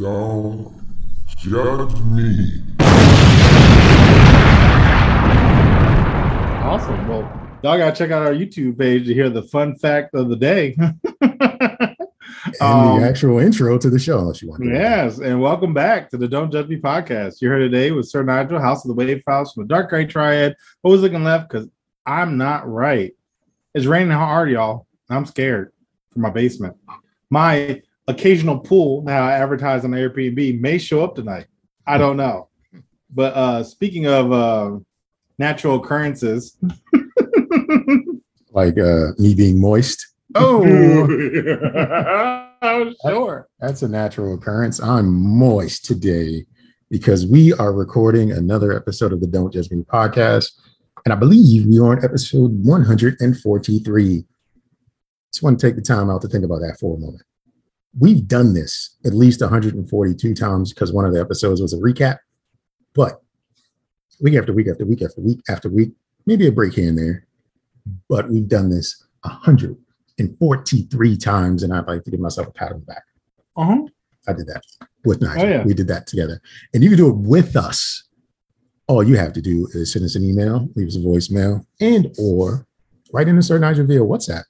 Don't judge me. Awesome. Well, y'all gotta check out our YouTube page to hear the fun fact of the day. and Um, the actual intro to the show, unless you want. to. Yes, and welcome back to the Don't Judge Me podcast. You're here today with Sir Nigel, House of the Wave Files from the Dark Gray Triad. Always looking left because I'm not right. It's raining hard, y'all. I'm scared for my basement. My occasional pool that I advertise on Airbnb may show up tonight. I don't know. But uh speaking of uh natural occurrences, Like uh, me being moist. oh, Oh, sure. that's a natural occurrence. I'm moist today because we are recording another episode of the Don't Judge Me podcast. And I believe we are on episode 143. Just want to take the time out to think about that for a moment. We've done this at least 142 times because one of the episodes was a recap. But week after week after week after week after week, maybe a break here and there. But we've done this 143 times, and I'd like to give myself a pat on the back. Uh-huh. I did that with Nigel. Oh, yeah. We did that together. And you can do it with us. All you have to do is send us an email, leave us a voicemail, and or write in a certain Nigel via WhatsApp.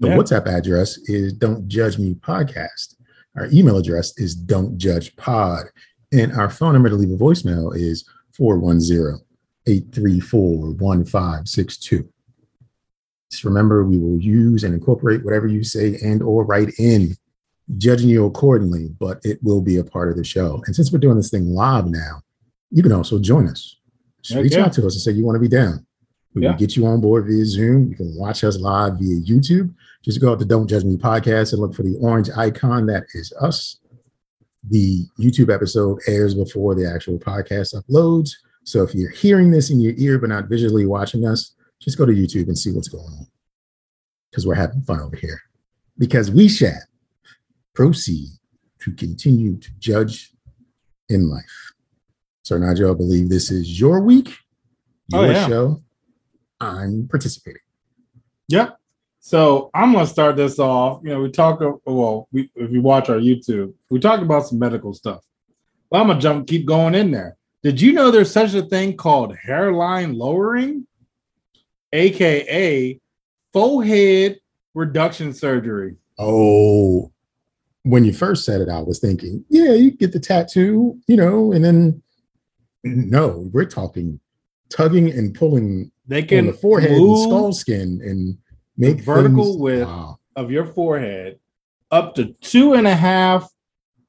The Yeah. WhatsApp address is Don't Judge Me Podcast. Our email address is Don't Judge Pod. And our phone number to leave a voicemail is 410-834-1562. Just remember, we will use and incorporate whatever you say and or write in judging you accordingly, but it will be a part of the show. And since we're doing this thing live now, you can also join us. Just Heck reach out to us and say you want to be down. We Yeah. will get you on board via Zoom. You can watch us live via YouTube. Just go out to Don't Judge Me podcast and look for the orange icon. That is us. The YouTube episode airs before the actual podcast uploads. So if you're hearing this in your ear but not visually watching us, just go to YouTube and see what's going on. Because we're having fun over here. Because we shall proceed to continue to judge in life. Sir Nigel, I believe this is your week, Oh, your yeah. show. I'm participating. Yep. So I'm gonna start this off. You know, we talk. Well, we, if you watch our YouTube, we talk about some medical stuff. But I'm gonna jump, keep going in there. Did you know there's such a thing called hairline lowering, aka forehead reduction surgery? Oh, when you first said it, I was thinking, yeah, you get the tattoo, you know, and then no, we're talking tugging and pulling They can the forehead and move skull skin and make vertical things- width. Wow. of your forehead up to two and a half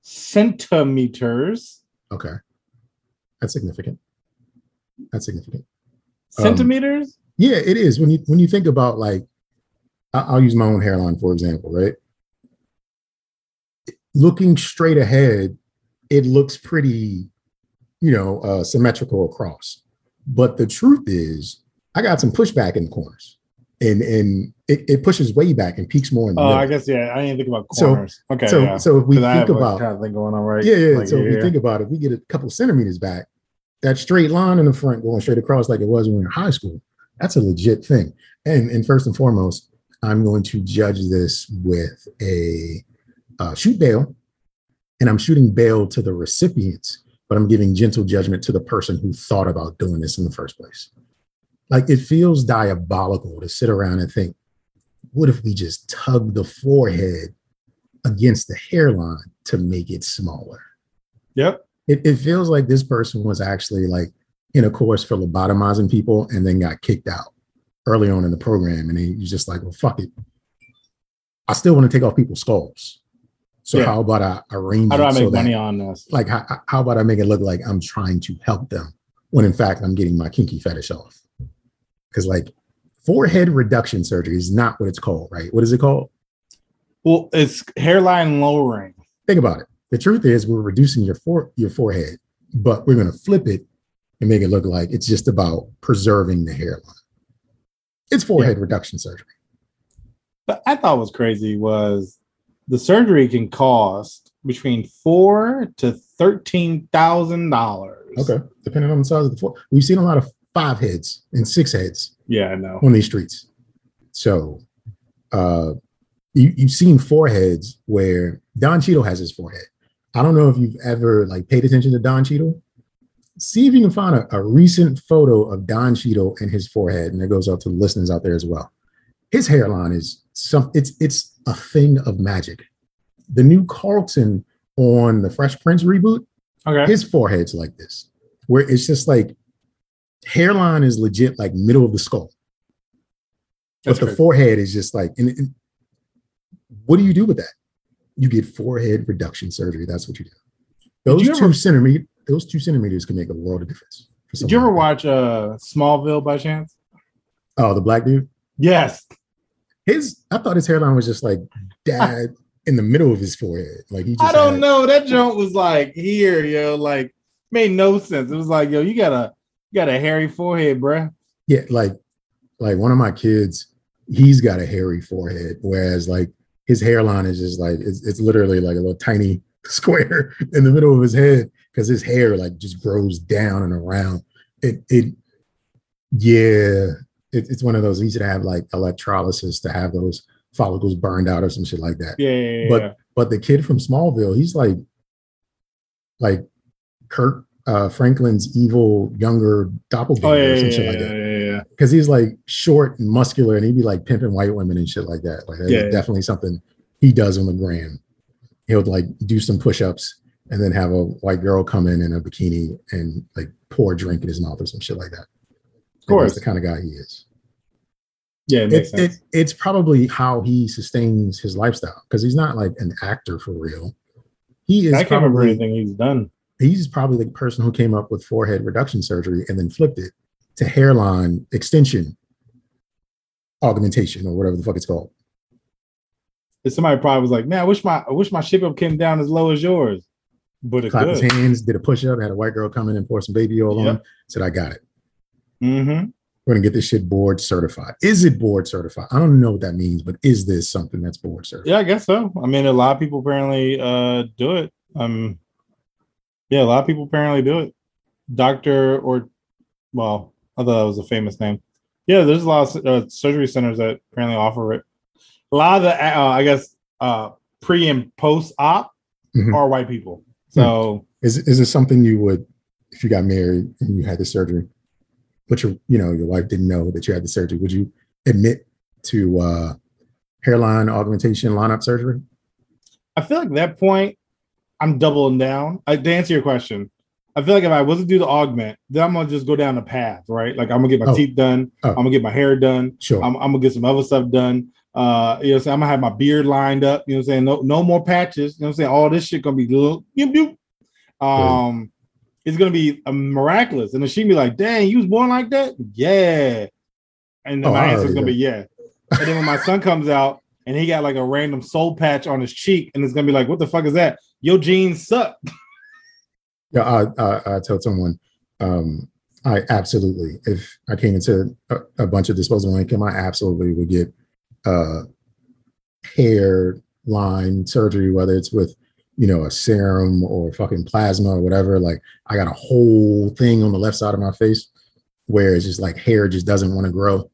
centimeters. Okay, that's significant. That's significant. Um, Centimeters? Yeah, it is. When you when you think about like, I'll use my own hairline for example, right? Looking straight ahead, it looks pretty, you know, uh, symmetrical across. But the truth is, I got some pushback in the corners, and and it, it pushes way back and peaks more in the Oh, middle. I guess yeah. I didn't think about So- corners. okay, so yeah. so if we think about kind of thing going on right. yeah, yeah. like so if we think about it, we get a couple centimeters back. That straight line in the front going straight across like it was when we were in high school. That's a legit thing. And and first and foremost, I'm going to judge this with a uh, shoot bail, and I'm shooting bail to the recipients, but I'm giving gentle judgment to the person who thought about doing this in the first place. Like it feels diabolical to sit around and think, what if we just tug the forehead against the hairline to make it smaller? Yep. it, it feels like this person was actually like in a course for lobotomizing people and then got kicked out early on in the program. And he was just like, well, fuck it. I still want to take off people's skulls. So Yeah. how about I arrange How do I make so that, money on this? like, how, how about I make it look like I'm trying to help them when in fact I'm getting my kinky fetish off? Because like forehead reduction surgery is not what it's called, right? What is it called? Well, it's hairline lowering. Think about it. The truth is, we're reducing your fore, your forehead, but we're going to flip it and make it look like it's just about preserving the hairline. It's forehead reduction surgery. But I thought was crazy was the surgery can cost between four to thirteen thousand dollars. Okay, depending on the size of the forehead. We've seen a lot of five heads and six heads Yeah, I know. on these streets. So, uh, you, you've seen foreheads where Don Cheadle has his forehead. I don't know if you've ever like paid attention to Don Cheadle. See if you can find a, a recent photo of Don Cheadle and his forehead, and it goes out to the listeners out there as well. His hairline is some it's it's a thing of magic. The new Carlton on the Fresh Prince reboot, Okay. his forehead's like this, where it's just like hairline is legit like middle of the skull, but the crazy. forehead is just like. And, and what do you do with that? You get forehead reduction surgery. That's what you do. Those you two ever- centimeters, those two centimeters can make a world of difference. Did you ever like watch uh Smallville by chance? Oh, the black dude. Yes. His, I thought his hairline was just like dad in the middle of his forehead. Like he just. I don't had- know. That joint was like here, yo, like made no sense. It was like, yo, you got a you got a hairy forehead, bruh. Yeah, like, like one of my kids, he's got a hairy forehead, whereas like his hairline is just like it's, it's literally like a little tiny square in the middle of his head because his hair like just grows down and around. It it yeah, it, it's one of those. He to have like electrolysis to have those follicles burned out or some shit like that. Yeah, yeah, yeah, But- But the kid from Smallville, he's like like Kirk uh, Franklin's evil younger doppelganger Oh yeah, or some yeah, shit like yeah, that yeah, yeah. because he's like short and muscular and he'd be like pimping white women and shit like that. Like that's definitely something he does on the gram. He'll like do some push-ups and then have a white girl come in in a bikini and like pour a drink in his mouth or some shit like that. Of course. that's the kind of guy he is. Yeah, it It, it, it's probably how he sustains his lifestyle because he's not like an actor for real. He is I can't remember anything he's done. He's probably the person who came up with forehead reduction surgery and then flipped it to hairline extension augmentation or whatever the fuck it's called. And somebody probably was like, "Man, I wish my I wish my ship up came down as low as yours." But it Clapped his hands, did a push up, had a white girl come in and pour some baby oil on Yep. him. Said, I got it. Mm-hmm. We're gonna get this shit board certified. Is it board certified? I don't know what that means, but is this something that's board certified? Yeah, I guess so. I mean, a lot of people apparently uh do it. Um, yeah, a lot of people apparently do it. Doctor or, well, I thought that was a famous name. Yeah, there's a lot of uh, surgery centers that apparently offer it. A lot of the, uh, I guess, uh, pre and post op Mhm. are white people. So Is is this something you would, if you got married and you had the surgery, but your you know your wife didn't know that you had the surgery, would you admit to uh, hairline augmentation lineup surgery? I feel like at that point, I'm doubling down. I, to answer your question, I feel like if I wasn't do the augment, then I'm gonna just go down the path, right? Like I'm gonna get my Oh. teeth done. Oh. I'm gonna get my hair done. Sure. I'm, I'm gonna get some other stuff done. Uh, you know, I'm I'm gonna have my beard lined up. You know, what I'm saying no, no more patches. You know, what I'm saying all this shit gonna be little. Boop, boop. Um, it's gonna be uh, miraculous, and then she be like, "Dang, you was born like that?" Yeah, and then Oh, my answer is gonna be yeah. And then when my son comes out and he got like a random soul patch on his cheek, and it's gonna be like, "What the fuck is that? Your genes suck." Yeah, I, I, I told someone, um, I absolutely, if I came into a, a bunch of disposable income, I absolutely would get uh, hair line surgery, whether it's with, you know, a serum or fucking plasma or whatever. Like, I got a whole thing on the left side of my face where it's just like hair just doesn't want to grow.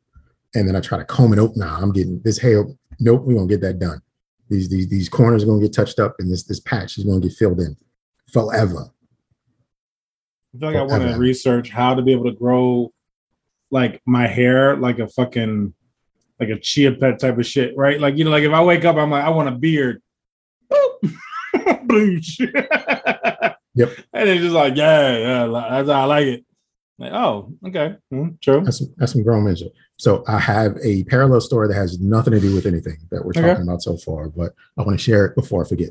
And then I try to comb it up. Nah, I'm getting this hair. Nope, we're gonna get that done. These these these corners are gonna get touched up, and this this patch is gonna get filled in forever. I feel like I want to research how to be able to grow like my hair like a fucking like a chia pet type of shit, right? Like you know, like if I wake up, I'm like, I want a beard. Boop. Bloosh. Yep. And it's just like, yeah, yeah, that's how I like it. Like, oh, okay, Hmm, true. That's some, that's some grown men shit. So I have a parallel story that has nothing to do with anything that we're Okay. talking about so far, but I want to share it before I forget.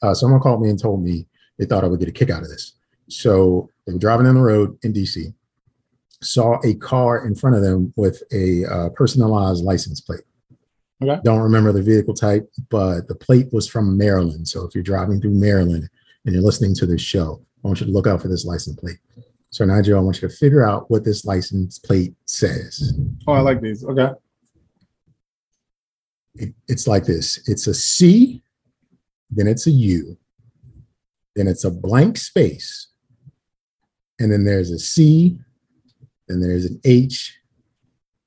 Uh, someone called me and told me they thought I would get a kick out of this. So they were driving down the road in DC, saw a car in front of them with a uh, personalized license plate. Okay. Don't remember the vehicle type, but the plate was from Maryland. So if you're driving through Maryland and you're listening to this show, I want you to look out for this license plate. So Nigel, I want you to figure out what this license plate says. Oh, I like these. Okay. It- it's like this it's a C, then it's a U, then it's a blank space, and then there's a C, then there's an H,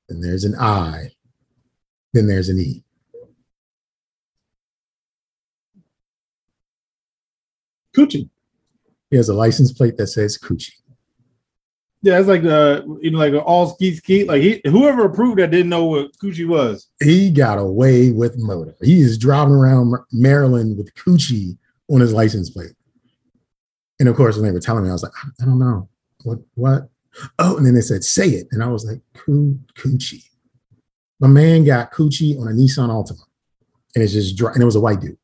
then there's an I, then there's an E. Coochie. He has a license plate that says Coochie. Yeah, it's like the you know, like an all ski ski. Like he whoever approved that didn't know what Coochie was. He got away with murder. He is driving around Maryland with Coochie on his license plate. And of course, when they were telling me, I was like, I don't know. What what? Oh, and then they said, say it. And I was like, Coo- Coochie. My man got Coochie on a Nissan Altima. And it's just dry, and it was a white dude.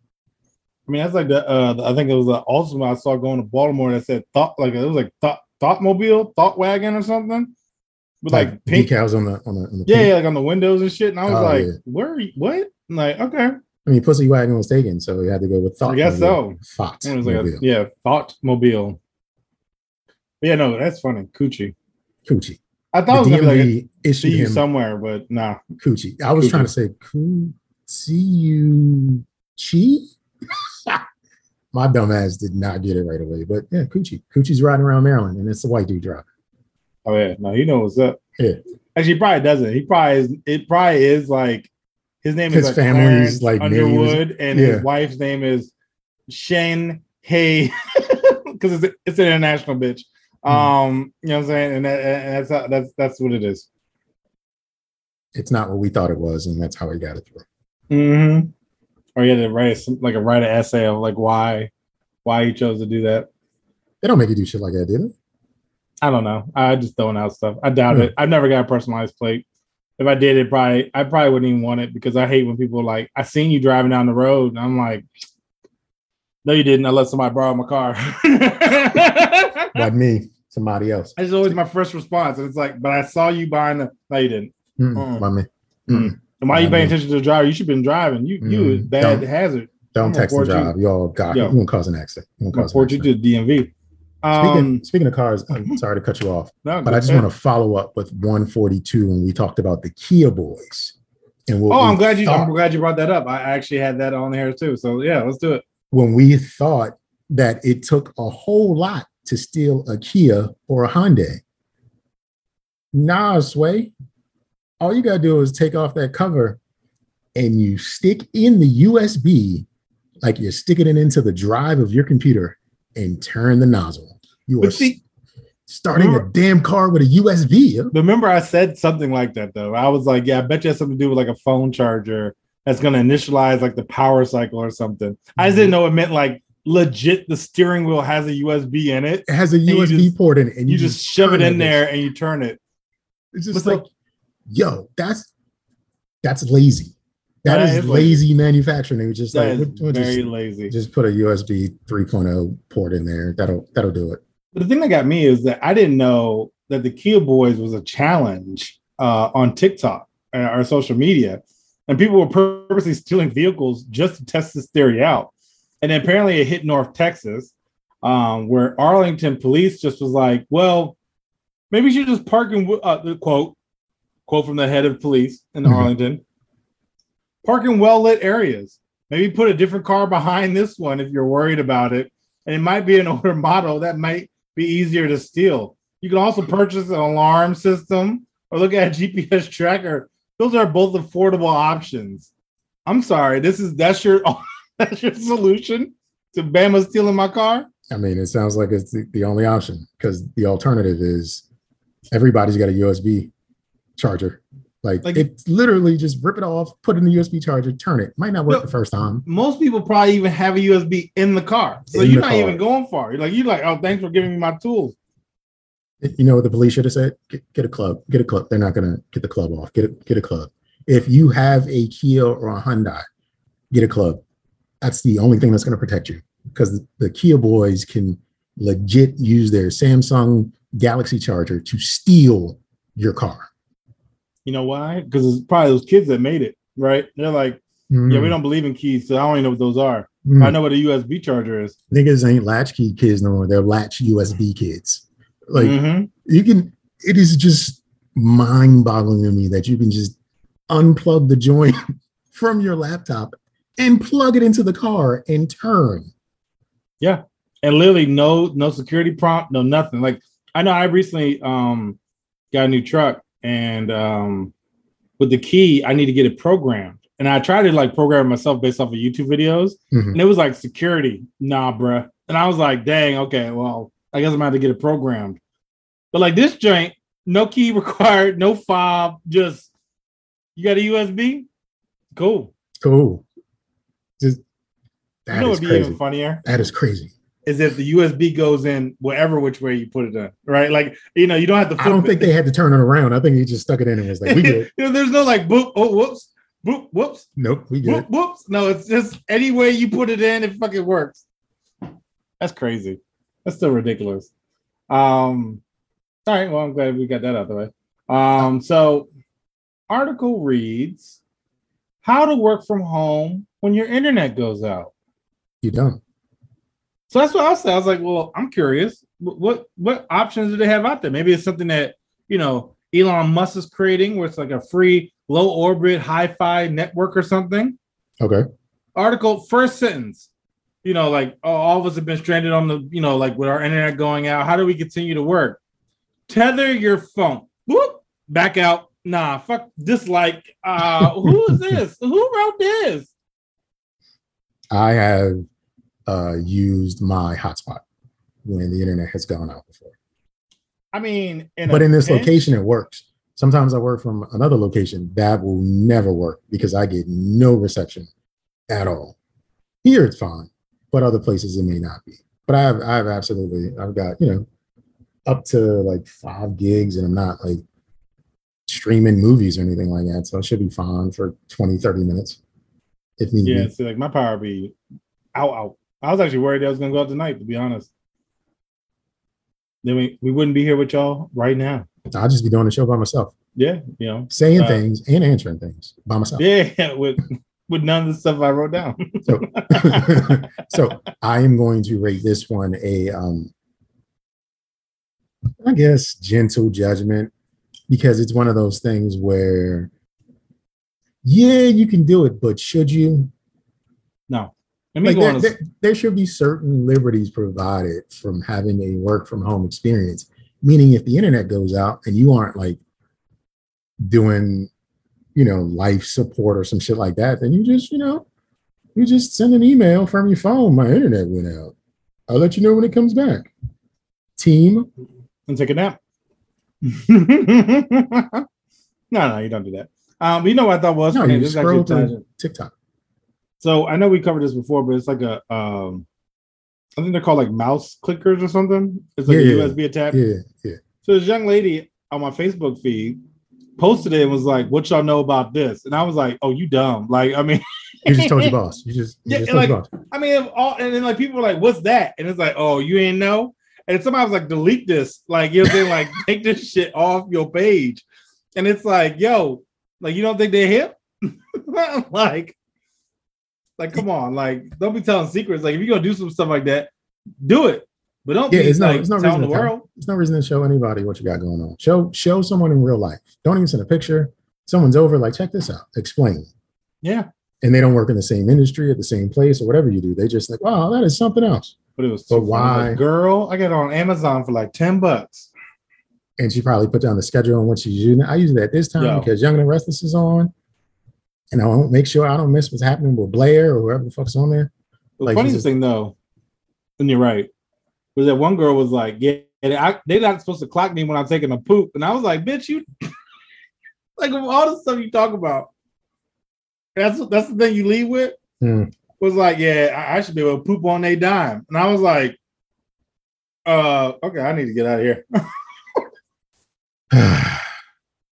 I mean, that's like the uh I think it was the Altima I saw going to Baltimore that said thought like it was like thought thought mobile, thought wagon or something. With like, pink decals on the on the, on the yeah, yeah, like on the windows and shit. And I was Oh, like, yeah. where are you what? I'm like, okay. I mean, Pussy Wagon was taken, so he had to go with Thought. I guess so. Thought. It was like a, yeah, thought mobile. But yeah, no, that's funny. Coochie. Coochie. I The thought it was gonna be like a see you somewhere, but nah. Coochie. I was Coochie. trying to say Coochie. My dumb ass did not get it right away, but yeah, Coochie. Coochie's riding around Maryland, and it's a white dude driving. Oh yeah, no, he knows what's up. Yeah. Actually, he probably doesn't. He probably is. It probably is like his name His is like family's, like, names- Underwood, and yeah. his wife's name is Shen Hay, because it's it's an international bitch. Hmm. Um, you know what I'm saying, and, that, and that's how, that's that's what it is. It's not what we thought it was, and that's how he got it through. Mm-hmm. Or you had to write some, like a write an essay of like why why you chose to do that. They don't make you do shit like that, did they? I don't know. I just throwing out stuff. I doubt Yeah. it. I've never got a personalized plate. If I did it, probably I probably wouldn't even want it because I hate when people are like, I seen you driving down the road, and I'm like, No, you didn't. I let somebody borrow my car. Like me, somebody else. That's always my first response. And it's like, but I saw you buying the no, you didn't. Mm, Mm. by me. Mm. And why are you paying attention to the driver? You should have been driving. You you Mm. was bad Don't- hazard. Don't I'm text and drive. Y'all got Yo. you won't cause an accident. You won't cause an report you accident. to the DMV. Speaking, Um, speaking of cars, I'm sorry to cut you off, no, but I just want to follow up with 142 when we talked about the Kia boys. And Oh, I'm glad you. thought- I'm glad you brought that up. I actually had that on here too. So yeah, let's do it. when we thought that it took a whole lot to steal a Kia or a Hyundai. Nah, Sway. All you gotta do is take off that cover and you stick in the USB like you're sticking it into the drive of your computer and turn the nozzle. You are see, starting a damn car with a USB. remember I said something like that though. I was like, yeah, I bet you has something to do with like a phone charger that's gonna initialize like the power cycle or something. I just didn't mm-hmm. know it meant like legit. The steering wheel has a USB in it. It has a USB just- port in it, and You, just, shove it in there and you turn it. It's just so- like, yo, that's that's lazy. That That is is lazy. lazy manufacturing. They were just That like, we'll- we'll very just, lazy. just put a USB 3.0 port in there. That'll that'll do it. But the thing that got me is that I didn't know that the Kia Boys was a challenge uh, on TikTok uh, or social media, and people were purposely stealing vehicles just to test this theory out. And then apparently it hit North Texas, um, where Arlington police just was like, "Well, maybe you should just park in uh, the quote quote from the head of police in Mhm. Arlington, park in well lit areas. Maybe put a different car behind this one if you're worried about it." and it might be an older model that might be easier to steal. You can also purchase an alarm system or look at a GPS tracker. Those are both affordable options. I'm sorry, this is that's your that's your solution to Bama stealing my car. I mean, it sounds like it's the, the only option because the alternative is everybody's got a USB charger. Like, Like- it's literally just rip it off, put in the USB charger, turn it. Might not work No. the first time. Most people probably even have a USB in the car, so In you're not car. even going far. You're like you're like, oh, thanks for giving me my tools. You know what the police should have said? Get, get a club. Get a club. They're not gonna get the club off. Get a get a club. If you have a Kia or a Hyundai, get a club. That's the only thing that's gonna protect you because the, the Kia boys can legit use their Samsung Galaxy charger to steal your car. You know why? Because it's probably those kids that made it, right? They're like, yeah, we don't believe in keys, so I don't even know what those are. Mm. I know what a USB charger is. niggas ain't latchkey kids no more. They're latch USB kids. Like Mhm. you can, it is just mind boggling to me that you can just unplug the joint from your laptop and plug it into the car and turn. Yeah. And literally no no security prompt, no nothing. Like I know I recently um got a new truck and um with the key I need to get it programmed. and I tried to like program myself based off of YouTube videos, Mhm. and it was like security, nah, bruh. And I was like, dang, okay, well, I guess I'm gonna have to get it programmed. But like this joint, no key required, no fob, just you got a USB, cool. Cool. Just You know is crazy. even funnier That is crazy. Is if the USB goes in whatever which way you put it in, right? Like you know, you don't have to. I don't think it. they had to turn it around. I think he just stuck it in and was like, "We good." you know, there's no like boop, oh whoops, boop, whoops, nope, we good. whoop, whoops. No, it's just any way you put it in, it fucking works. That's crazy. That's still ridiculous. Um, all right, well, I'm glad we got that out of the way. Um, so article reads how to work from home when your internet goes out. You done? So that's what I said. I was like, well, I'm curious. Wh- What what options do they have out there? Maybe it's something that you know Elon Musk is creating, where it's like a free low orbit hi-fi network or something. Okay. Article first sentence. You know, like oh, all of us have been stranded on the, you know, like with our internet going out. How do we continue to work? Tether your phone. Whoop, back out. Nah, fuck dislike. Uh, who is this? who wrote this? I have uh, used my hotspot when the internet has gone out before. I mean, in but in this pinch- location, it works. Sometimes I work from another location that will never work because I get no reception at all. Here it's fine, but other places it may not be. But I have, I have absolutely, I've got, you know, up to like five gigs and I'm not like streaming movies or anything like that. So it should be fine for 20, 30 minutes if need Yeah, be. see, like my power be out, out. I was actually worried that I was gonna go out tonight, to be honest. Then we, we wouldn't be here with y'all right now. I'll just be doing the show by myself, Yeah, you know. saying Uh, things and answering things by myself. Yeah, with with none of the stuff I wrote down. So, so I am going to rate this one a, um, I guess, gentle judgment because it's one of those things where, yeah, you can do it, but should you? no. Like there, there, there should be certain liberties provided from having a work from home experience. Meaning, if the internet goes out and you aren't like doing, you know, life support or some shit like that, then you just, you know, you just send an email from your phone. My internet went out. I'll let you know when it comes back. Team, and take a nap. no, no, you don't do that. Um, you know what I thought was no, funny? you This is actually a scroll tangent. TikTok. So I know we covered this before, but it's like a um, I think they're called like mouse clickers or something. It's like Yeah, yeah, a USB attachment. Yeah, yeah. So this young lady on my Facebook feed posted it and was like, "What y'all know about this?" And I was like, "Oh, you dumb!" Like, I mean, You just told your boss. You just, you Yeah, just and told your like- boss. I mean, all and then like people were like, "What's that?" And it's like, "Oh, you ain't know." And somebody was like, "Delete this!" Like you know, I'm like take this shit off your page. And it's like, yo, like you don't think they're hip? like, like come on, like don't be telling secrets. Like if you're gonna do some stuff like that, do it, but don't Yeah, be it's no- like it's no telling reason the tell. world. There's no reason to show anybody what you got going on. Show show someone in real life. Don't even send a picture. Someone's over, like, check this out. Explain. Yeah, And they don't work in the same industry at the same place or whatever you do. They just like, wow, that is something else. but it was. But too funny. Like, why? girl? I got it on Amazon for like ten bucks. And she probably put down the schedule on what she's using. I use it at this time Yo. because Young and the Restless is on. And I won't make sure I don't miss what's happening with Blair or whoever the fuck's on there. The Like, funniest thing though, and you're right, was that one girl was like, "Yeah, and I, they're not supposed to clock me when I'm taking a poop," and I was like, "Bitch, you like all the stuff you talk about, that's that's the thing you leave with." Hmm. Was like, "Yeah, I, I should be able to poop on a dime," and I was like, "Uh, okay, I need to get out of here."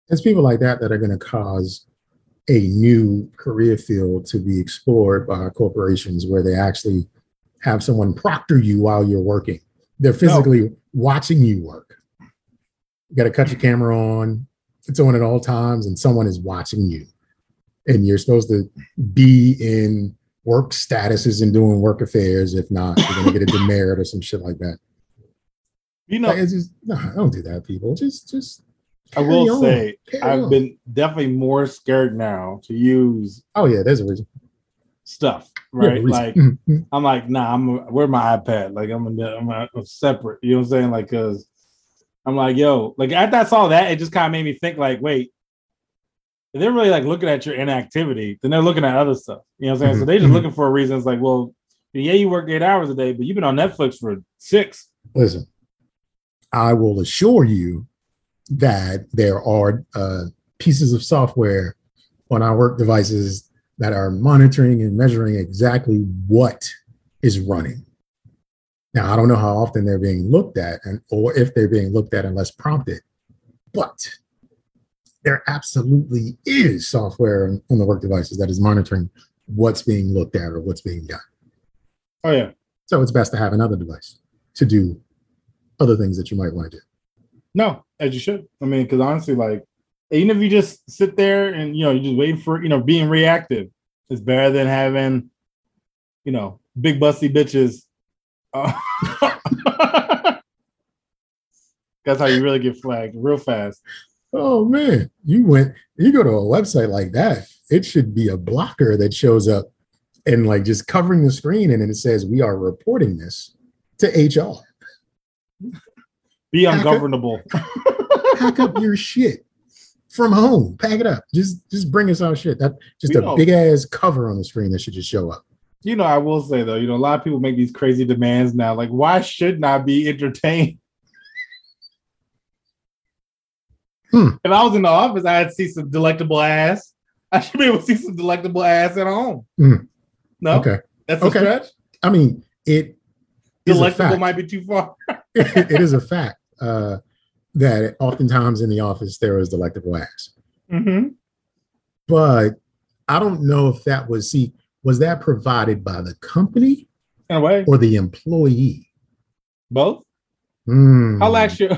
it's people like that that are going to cause a new career field to be explored by corporations where they actually have someone proctor you while you're working. They're physically watching you work. You got to cut your camera on. It's on at all times, and someone is watching you. And you're supposed to be in work statuses and doing work affairs. If not, you're going to get a demerit or some shit like that. You know, Like, it's just, no, don't do that, people. Just, just. I will on. say I've on. been definitely more scared now to use Oh yeah, there's a reason. stuff, right? reason. Like. Mhm, mhm. I'm like, nah, I'm where my iPad? Like, I'm a, I'm, a, I'm separate. You know what I'm saying? Like, cause I'm like, yo, like after I saw that, it just kind of made me think, like, wait, if they're really like looking at your inactivity, then they're looking at other stuff. You know what I'm saying? So Mhm, they're just mhm. looking for a reason. It's like, well, yeah, you work eight hours a day, but you've been on Netflix for six. Listen, I will assure you that there are uh, pieces of software on our work devices that are monitoring and measuring exactly what is running. Now, I don't know how often they're being looked at, and or if they're being looked at unless prompted, but there absolutely is software on on the work devices that is monitoring what's being looked at or what's being done. Oh yeah. So it's best to have another device to do other things that you might want to do. No, as you should. I mean, because honestly, like, even if you just sit there and you know you just waiting for you know being reactive, it's better than having, you know, big busty bitches. Uh, that's how you really get flagged real fast. Oh man, you went, you go to a website like that, it should be a blocker that shows up and like just covering the screen and then it says, We are reporting this to HR. Be ungovernable. Pack up your shit from home. Pack it up. Just just bring us our shit. That just a know. big ass cover on the screen that should just show up. You know, I will say though, you know, a lot of people make these crazy demands now. Like, why shouldn't I be entertained? Hmm. If I was in the office, I'd see some delectable ass. I should be able to see some delectable ass at home. Hmm. No, Okay. that's a Okay. stretch. I mean, it a Delectable might be too far. it is a fact uh, that oftentimes in the office there is delectable ass. Mm-hmm. but I don't know if that was see was that provided by the company In a way, or the employee. both. Hmm. How lax your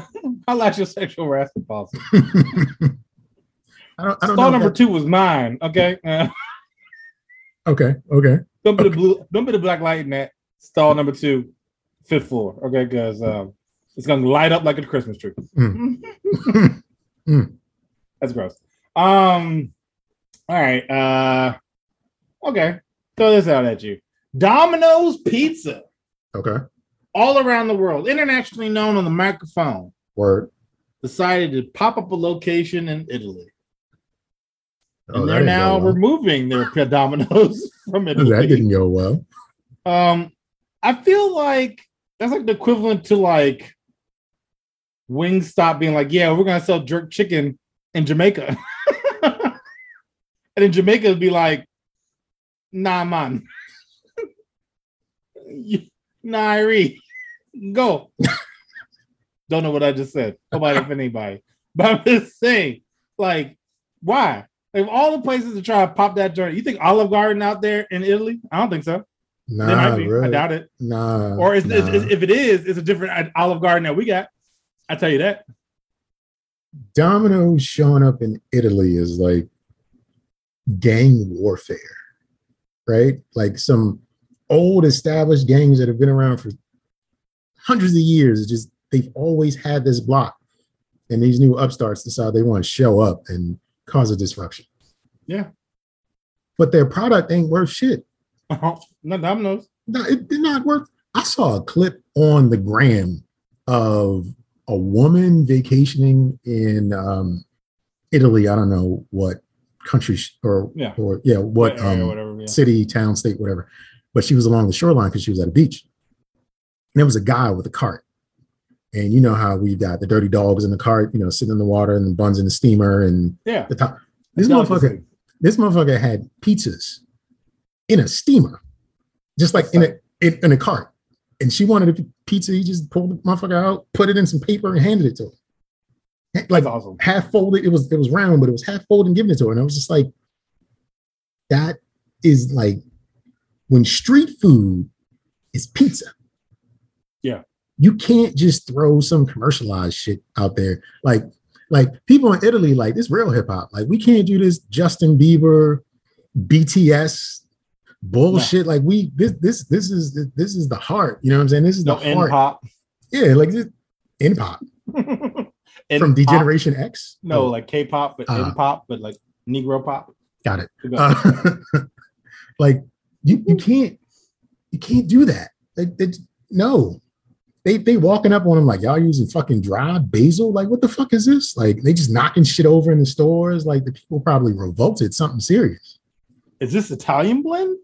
how lax your sexual harassment policy? I don't. I don't Stall number that- two was mine. Okay, Uh, Okay. Okay. don't be the blue. Don't be the black light in that. Stall number two, fifth floor. Okay, because um, it's gonna light up like a Christmas tree. Mm. Mm. That's gross. Um. All right. Uh. Okay. Throw this out at you. Domino's Pizza, Okay. all around the world, internationally known on the microphone, Word. decided to pop up a location in Italy. Oh, and they're now well. removing their Domino's from Italy. That didn't go well. Um, I feel like that's like the equivalent to like Wingstop being like, yeah, we're gonna sell jerk chicken in Jamaica. and in Jamaica it'd be like, nah man. Irie. Go. Don't know what I just said. Nobody if anybody. But I'm just saying, like, why? Like all the places to try to pop that joint. You think Olive Garden out there in Italy? I don't think so. Nah. I doubt it. Nah. Or is- nah. is- if it is, it's a different uh, Olive Garden that we got. I tell you that. Domino's showing up in Italy is like gang warfare, right? Like some old established gangs that have been around for hundreds of years. It's just they've always had this block, and these new upstarts decide they want to show up and cause a disruption. Yeah. But their product ain't worth shit. Uh-huh. no Domino's. No, it did not work. I saw a clip on the gram of a woman vacationing in um, Italy. I don't know what country sh- or Yeah. or yeah, what Yeah, um, whatever. Yeah. city, town, state, whatever. But she was along the shoreline because she was at a beach. And there was a guy with a cart. And you know how we've got the dirty dogs in the cart, you know, sitting in the water and the buns in the steamer and Yeah. the top. This Delicacy. motherfucker, this motherfucker had pizzas in a steamer, just like in a in, in a cart. And she wanted a pizza. He just pulled the motherfucker out, put it in some paper, and handed it to her. Like awesome. half folded. It was it was round, but it was half folded and giving it to her. And I was just like, that is like when street food is pizza. Yeah. You can't just throw some commercialized shit out there. Like, like people in Italy, like this real hip hop. Like, we can't do this Justin Bieber, BTS bullshit. Like we this this this is this is the heart. You know what I'm saying? This is No the heart. pop. Yeah, like this in pop from. Degeneration X. No, Oh, like K-pop, but Ah. end pop, but like Negro pop. got it. Uh, like you you can't you can't do that. Like, it's- no, they they walking up on them like y'all using fucking dried basil. Like what the fuck is this? Like they just knocking shit over in the stores. Like the people probably revolted. Something serious. Is this Italian blend?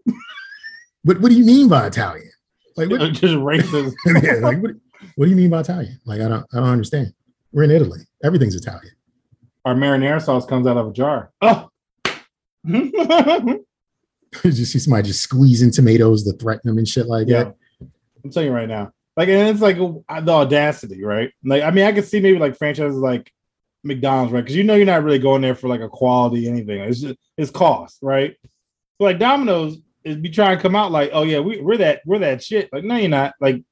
But what do you mean by Italian? Like what, Just racist. yeah, like what, what do you mean by Italian? Like I don't I don't understand. We're in Italy. Everything's Italian. Our marinara sauce comes out of a jar. Oh. you just see somebody just squeezing tomatoes to threaten them and shit like yeah. that. I'm telling you right now. Like, and it's like uh, the audacity, right? Like, I mean, I could see maybe like franchises like McDonald's, right? Because you know you're not really going there for like a quality anything. It's just it's cost, right? So like Domino's is be trying to come out like, oh yeah, we, we're that we're that shit. Like, no, you're not. Like,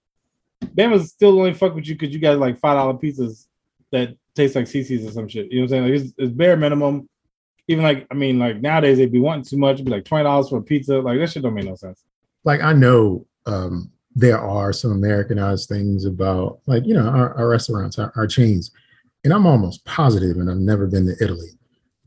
Bama's still only fuck with you because you got like five dollar pizzas that taste like Cici's or some shit. You know what I'm saying? Like, it's, it's bare minimum. Even like, I mean, like nowadays they'd be wanting too much. It'd be like twenty dollars for a pizza. Like that shit don't make no sense. Like I know um there are some Americanized things about like you know our, our restaurants, our, our chains, and I'm almost positive, and I've never been to Italy,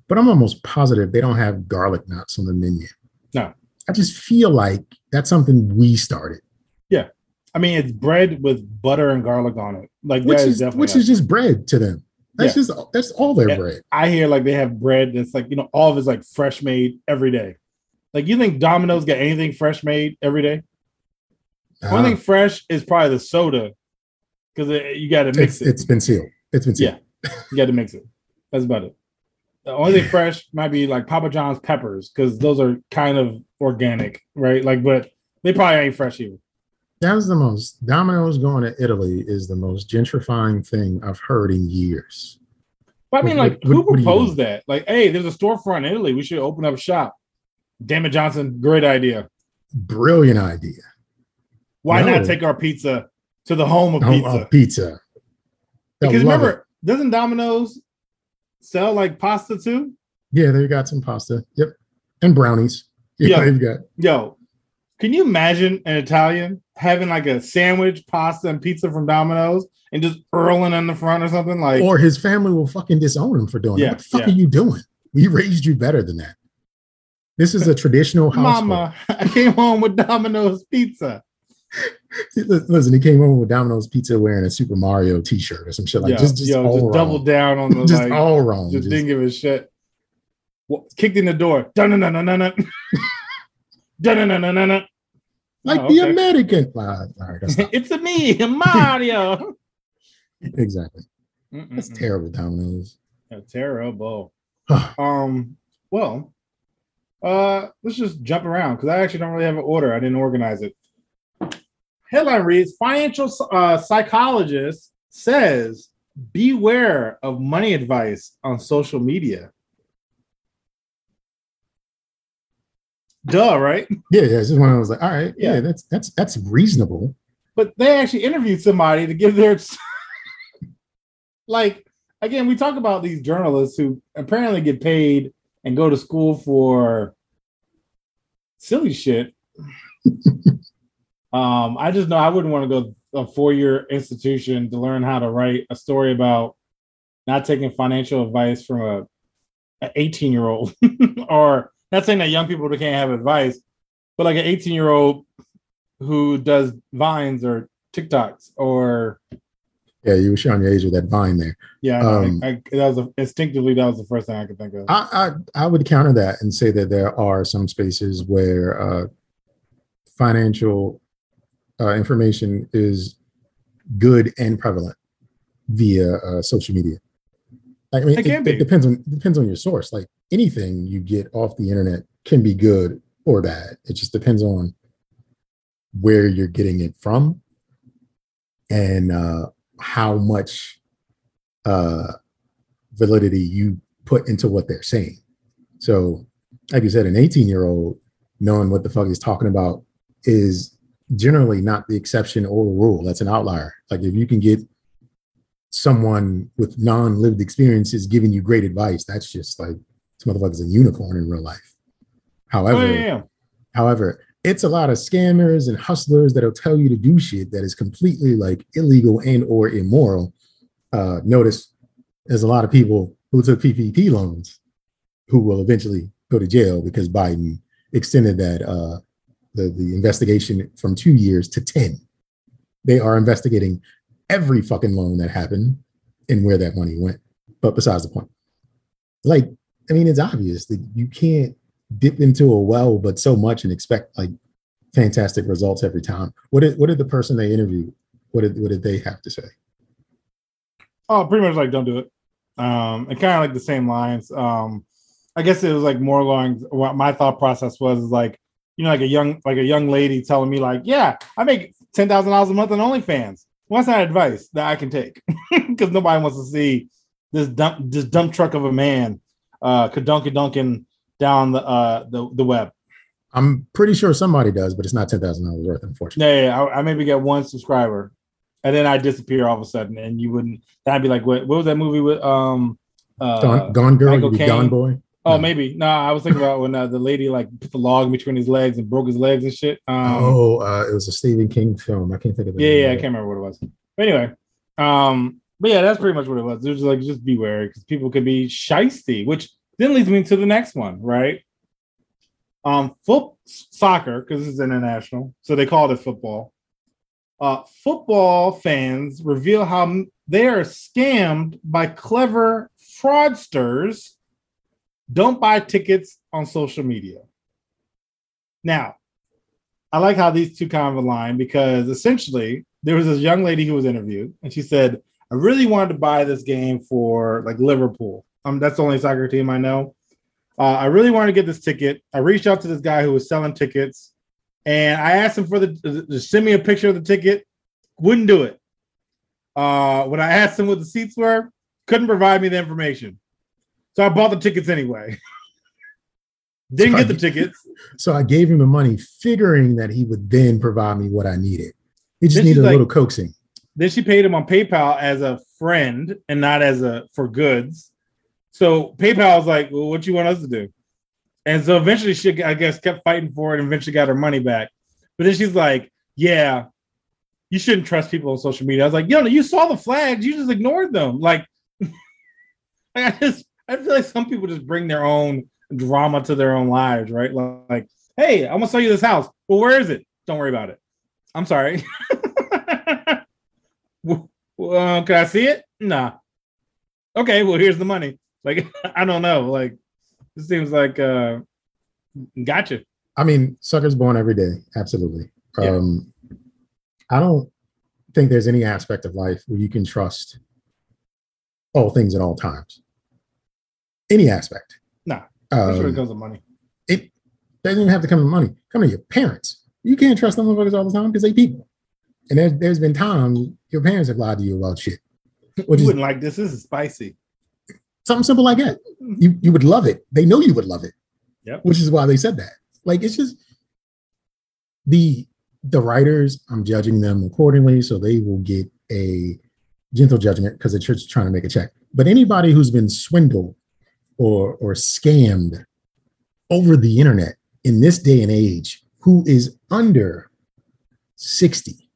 but I'm almost positive they don't have garlic knots on the menu. No. I just feel like that's something we started, Yeah. I mean, it's bread with butter and garlic on it. Like which that is which is just bread to them. That's Yeah. just that's all their Yeah. bread. I hear like they have bread that's like you know all of it's like fresh made every day. Like you think Domino's get anything fresh made every day? One Uh, thing fresh is probably the soda because you got to mix it's, it. it's been sealed. It's been sealed. You got to mix it. That's about it. The only thing fresh might be like Papa John's peppers because those are kind of organic, right? Like, but they probably ain't fresh either. That was the most Domino's going to Italy is the most gentrifying thing I've heard in years. But I mean, What- like, what- who what proposed that? Like, hey, there's a storefront in Italy. We should open up a shop. Damn it, Johnson, great idea. Brilliant idea. Why No. not take our pizza to the home of Home pizza? of pizza. They'll because remember, it. doesn't Domino's sell like pasta too? yeah, they've got some pasta. Yep, and brownies. Yeah. Yeah, they've got. Yo, can you imagine an Italian having like a sandwich, pasta, and pizza from Domino's and just earling in the front or something? Like, Or his family will fucking disown him for doing Yeah, it. What the fuck yeah. are you doing? We raised you better than that. This is a traditional household. Mama, I came home with Domino's pizza. Listen, he came home with Domino's pizza wearing a Super Mario T-shirt or some shit like yo, just just yo, all just double down on the just like, all wrong. just Just- didn't give a shit. What, kicked in the door. Dun dun dun dun dun. Dun dun dun dun like Oh, the okay. American. Ah, all right, it's a me, Mario. exactly. That's Mm-mm-mm. terrible, Domino's. Yeah, terrible. um, well, uh, let's just jump around because I actually don't really have an order. I didn't organize it. Headline reads: Financial uh, psychologist says, "Beware of money advice on social media." Duh, right? Yeah, yeah. This is when I was like, all right, yeah, Yeah. that's that's that's reasonable. But they actually interviewed somebody to give their like again, we talk about these journalists who apparently get paid and go to school for silly shit. um, I just know I wouldn't want to go a four-year institution to learn how to write a story about not taking financial advice from a an 18-year-old or not saying that young people can't have advice, but like an 18-year-old who does vines or TikToks or Yeah, you were showing your age with that vine there. yeah, Um, I, I, that was a, instinctively that was the first thing I could think of. I, I I would counter that and say that there are some spaces where uh, financial uh, information is good and prevalent via uh, social media. I mean, It it, it depends on depends on your source. Like anything you get off the internet can be good or bad. It just depends on where you're getting it from and uh, how much uh, validity you put into what they're saying. So, like you said, an 18 year old knowing what the fuck he's talking about is generally not the exception or the rule. That's an outlier. Like if you can get someone with non-lived experiences giving you great advice, that's just like this motherfucker's a unicorn in real life. However, oh, yeah, yeah. However, it's a lot of scammers and hustlers that'll tell you to do shit that is completely like illegal and or immoral. Uh, notice there's a lot of people who took PPP loans who will eventually go to jail because Biden extended that uh, the the investigation from two years to ten. They are investigating every fucking loan that happened and where that money went. But besides the point, like, I mean, it's obvious that you can't dip into a well, but so much and expect like fantastic results every time. What did what did the person they interviewed? What did what did they have to say? Oh, pretty much like don't do it. Um, and kind of like the same lines. Um, I guess it was like more along what my thought process was like, you know, like a young like a young lady telling me like, yeah, I make ten thousand dollars a month on OnlyFans. What's that advice that I can take? Because nobody wants to see this dump this dump truck of a man uh kadunkin dunking down the uh the, the web. I'm pretty sure somebody does, but it's not ten thousand dollars worth, unfortunately. Yeah, yeah, I, I maybe get one subscriber, and then I disappear all of a sudden, and you wouldn't. That'd be like what? What was that movie with um? Uh, Gone, gone girl, Michael you be Caine. gone boy. Oh, No. maybe. No, I was thinking about when uh, the lady like put the log between his legs and broke his legs and shit. Um, oh, uh, it was a Stephen King film. I can't think of the yeah, name yeah, I can't remember what it was. But anyway, um, but yeah, that's pretty much what it was. It was like just be wary because people could be shisty, which then leads me to the next one, right? Um, foot soccer because it's international, so they called it football. Uh, football fans reveal how they are scammed by clever fraudsters. Don't buy tickets on social media. Now, I like how these two kind of align because essentially there was this young lady who was interviewed and she said, I really wanted to buy this game for like Liverpool. Um, that's the only soccer team I know. Uh, I really wanted to get this ticket. I reached out to this guy who was selling tickets and I asked him for the to send me a picture of the ticket. Wouldn't do it. Uh, when I asked him what the seats were, couldn't provide me the information. So I bought the tickets anyway. Didn't get the tickets. So I gave him the money, figuring that he would then provide me what I needed. He just Then needed a like- little coaxing. Then she paid him on PayPal as a friend and not as a for goods. So PayPal was like, "Well, what you want us to do?" And so eventually, she I guess kept fighting for it, and eventually got her money back. But then she's like, "Yeah, you shouldn't trust people on social media." I was like, "Yo, you saw the flags, you just ignored them." Like, I just I feel like some people just bring their own drama to their own lives, right? Like, hey, I'm gonna sell you this house. Well, where is it? Don't worry about it. I'm sorry. Well, uh, can I see it? Nah. Okay, well, here's the money. Like, I don't know. Like, this seems like uh gotcha. I mean, suckers born every day. Absolutely. Yeah. Um, I don't think there's any aspect of life where you can trust all things at all times. Any aspect. Nah, I'm sure it Um, comes with money. it doesn't even have to come to money. Come to your parents. You can't trust them motherfuckers all the time because they people. And there's there's been times your parents have lied to you about shit. Which you wouldn't like this. This is spicy. something simple like that. You you would love it. They know you would love it. Yep. Which is why they said that. Like it's just the the writers, I'm judging them accordingly, so they will get a gentle judgment because the church is trying to make a check. But anybody who's been swindled or or scammed over the internet in this day and age who is under 60,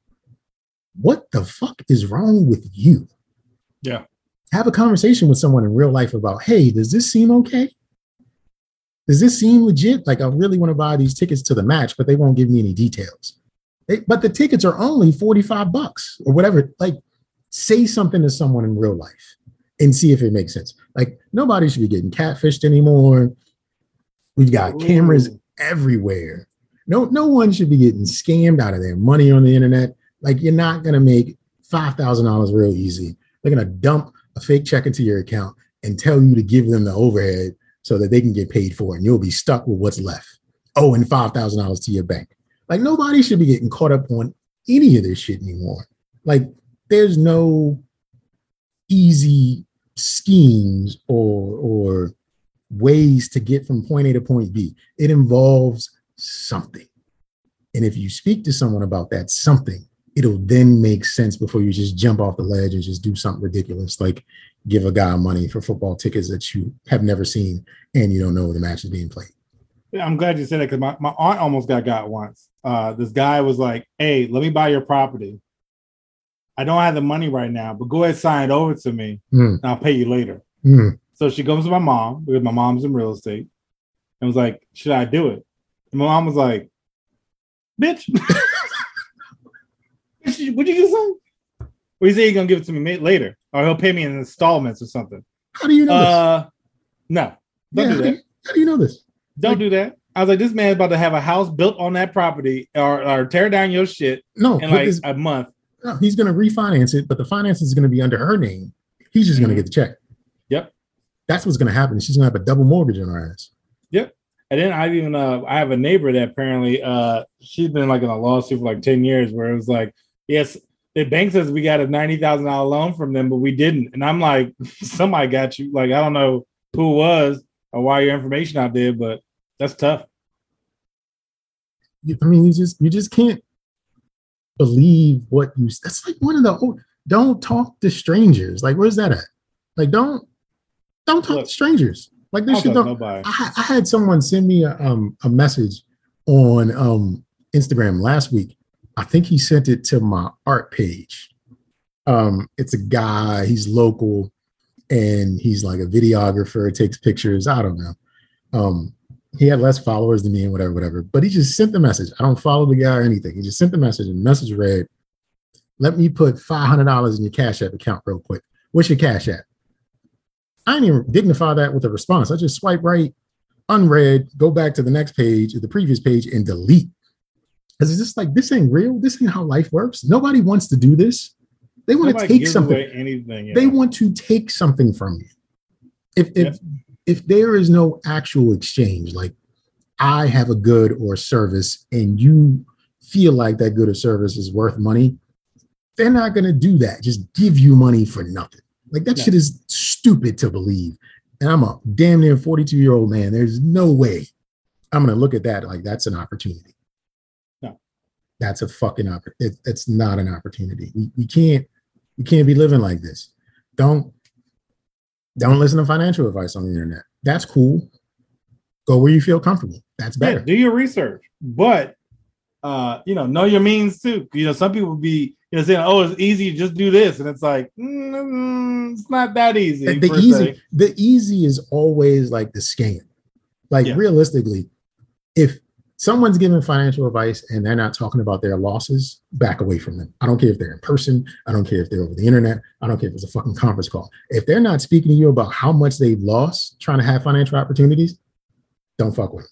what the fuck is wrong with you? Yeah. Have a conversation with someone in real life about, hey, does this seem okay? Does this seem legit? Like, I really want to buy these tickets to the match, but they won't give me any details. They- but the tickets are only 45 bucks or whatever. Like, say something to someone in real life and see if it makes sense. Like, nobody should be getting catfished anymore. We've got cameras Ooh. everywhere. No, no one should be getting scammed out of their money on the internet. Like you're not gonna make five thousand dollars real easy. They're gonna dump a fake check into your account and tell you to give them the overhead so that they can get paid for it, and you'll be stuck with what's left. Oh, and five thousand dollars to your bank. Like nobody should be getting caught up on any of this shit anymore. Like there's no easy schemes or or ways to get from point A to point B. It involves something. And if you speak to someone about that something, it'll then make sense before you just jump off the ledge and just do something ridiculous like give a guy money for football tickets that you have never seen and you don't know the match is being played. I'm glad you said that because my, my aunt almost got got once. Uh, this guy was like, "Hey, let me buy your property. I don't have the money right now, but go ahead sign it over to me, Hmm. and I'll pay you later." Hmm. So she goes to my mom because my mom's in real estate, and was like, "Should I do it?" And my mom was like, "Bitch, would you get something? Well, he said he's gonna give it to me later, or he'll pay me in installments or something. How do you know this? Uh, no, don't Yeah, do how, do that. you, how do you know this? Don't do that. I was like, this man's about to have a house built on that property, or, or tear down your shit No, in like this- a month. No, he's going to refinance it, but the finance is going to be under her name. He's just going to Mhm. get the check. Yep. That's what's going to happen. She's going to have a double mortgage on her ass. Yep. And then I've even uh I have a neighbor that apparently uh she's been like in a lawsuit for like 10 years where it was like, yes, the bank says we got a ninety thousand dollar loan from them, but we didn't. And I'm like, somebody got you. Like, I don't know who it was or why your information out there, but that's tough. I mean, you just you just can't believe what you. That's like one of the. old- Don't talk to strangers. Like, where's that at? Like, don't don't talk Look, to strangers. Like this shit don't. I, I had someone send me a, um, a message on um, Instagram last week. I think he sent it to my art page. Um, it's a guy, he's local, and he's like a videographer, takes pictures. I don't know. He had less followers than me and whatever, whatever. But he just sent the message. I don't follow the guy or anything. He just sent the message, and the message read, Let me put $500 in your Cash App account real quick. What's your Cash App? I didn't even dignify that with a response. I just swipe right, unread, go back to the next page, or the previous page, and delete. Because it's just like this ain't real. This ain't how life works. Nobody wants to do this. They want to take something. anything. yeah. They want to take something from you. If if Yep. If there is no actual exchange, like I have a good or service, and you feel like that good or service is worth money, they're not gonna do that. Just give you money for nothing. Like that No. shit is stupid to believe. And I'm a damn near 42 year old man. There's no way I'm gonna look at that like that's an opportunity. No. That's a fucking opportunity. It, it's not an opportunity. We, we can't we can't be living like this. Don't don't listen to financial advice on the internet. That's cool. Go where you feel comfortable. That's Yeah, better. do your research, but uh, you know, know your means too. You know, some people be you know saying, "Oh, it's easy, just do this," and it's like, mm, it's not that easy. the, the easy se. the easy is always like the scam like Yeah. realistically if someone's giving financial advice and they're not talking about their losses back away from them. I don't care if they're in person. I don't care if they're over the internet. I don't care if it's a fucking conference call. If they're not speaking to you about how much they've lost trying to have financial opportunities don't fuck with them.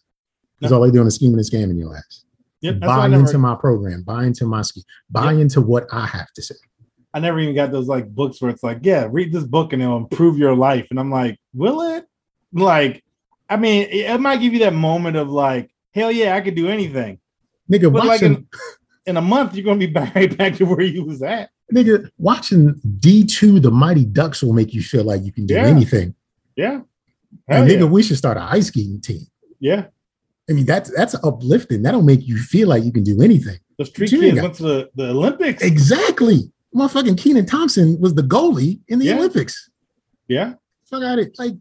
Because No. all they're doing is scheming and scamming your ass. Yep, that's why I buy into my program. Buy into my scheme. Buy Yep. into what i have to say. I never even got those like books where it's like, yeah, read this book and it'll improve your life. And I'm like, will it? Like, I mean, it, it might give you that moment of like, hell yeah, I could do anything. nigga But like in, in a month, you're gonna be back right back to where you was at. Nigga, watching D2 the Mighty Ducks will make you feel like you can do Yeah. anything. Yeah. Hell And yeah. nigga, we should start an ice skating team. yeah. I mean, that's that's uplifting. That'll make you feel like you can do anything. The street kids guy? went to the, the Olympics. Exactly. Motherfucking Kenan Thompson was the goalie in the Yeah. Olympics. Yeah. Fuck out it. Like,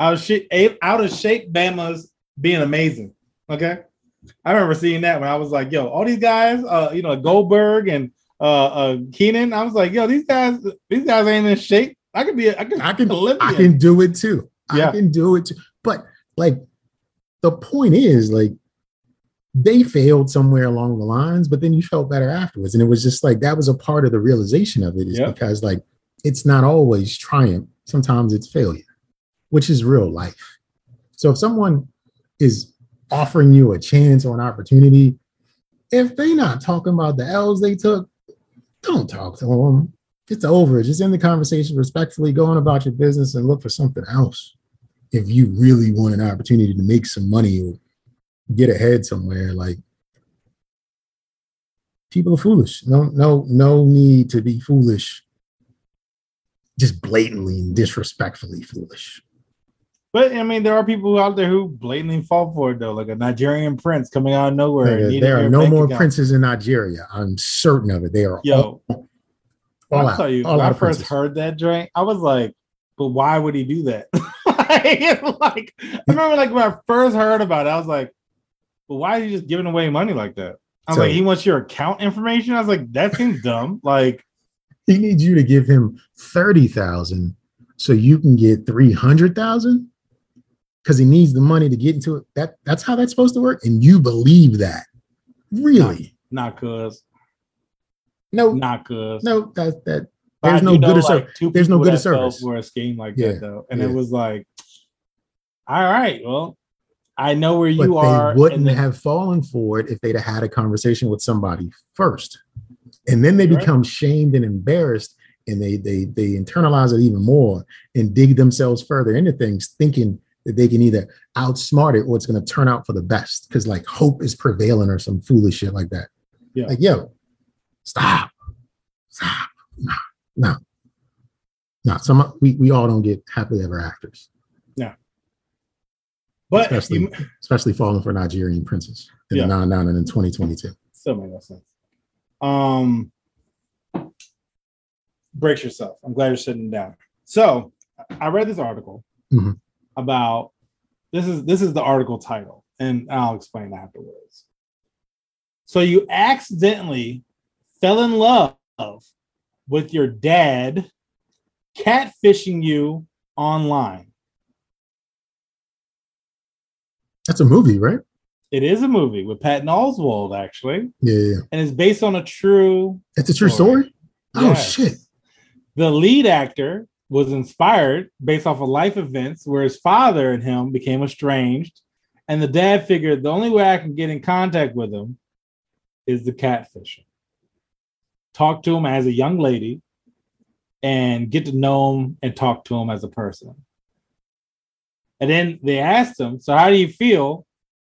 out of shape, out of shape Bama's being amazing. Okay. I remember seeing that when I was like, yo, all these guys, uh, you know, Goldberg and uh uh Kenan, I was like, yo, these guys, these guys ain't in shape. I could be, I could, I can Olympian. I can do it too. Yeah. I can do it too. But like the point is, like, they failed somewhere along the lines, but then you felt better afterwards. And it was just like that was a part of the realization of it, is Yeah. because like it's not always triumph, sometimes it's failure, which is real life. So if someone is offering you a chance or an opportunity, if they not talking about the L's they took, don't talk to them. It's over. Just end the conversation respectfully, go on about your business and look for something else. If you really want an opportunity to make some money or get ahead somewhere, like people are foolish. No, no, no need to be foolish. Just blatantly and disrespectfully foolish. But I mean, there are people out there who blatantly fall for it though, like a Nigerian prince coming out of nowhere. needing there are no more account. princes in Nigeria. I'm certain of it. They are Yo, all, all I'll tell you, when I first princes. heard that joint, I was like, but why would he do that? like, I remember like when I first heard about it, I was like, but why is he just giving away money like that? I was So- like, he wants your account information. I was like, that seems dumb. Like, he needs you to give him 30,000 so you can get 300,000 because he needs the money to get into it. That that's how that's supposed to work. And you believe that. Really? not cuz. No, not cause. no, that that But there's no know, good of like, two there's no good of that fell service. for a scheme like Yeah, that though, and yeah. it was like, all right, well, I know where but you are. they wouldn't then- have fallen for it if they'd have had a conversation with somebody first. And then they You're right. become shamed and embarrassed and they they they internalize it even more and dig themselves further into things, thinking that they can either outsmart it or it's going to turn out for the best because like hope is prevailing or some foolish shit like that. Yeah. Like, yo, stop. Stop. No, no. No, some we, we all don't get happily ever afters, Yeah. but especially you, especially falling for Nigerian princes in Yeah. the nine nine and in 2022. still make no sense. Um, brace yourself. I'm glad you're sitting down. So I read this article Mhm. About this is this is the article title, and I'll explain afterwards. So you accidentally fell in love with your dad catfishing you online. That's a movie, right? It is a movie with Patton Oswalt, actually, Yeah, yeah, and it's based on a true It's a true Story. story. Oh Yes. shit! The lead actor was inspired based off of life events where his father and him became estranged, and the dad figured the only way I can get in contact with him is the catfishing. Talk to him as a young lady and get to know him and talk to him as a person. And then they asked him, So, how do you feel?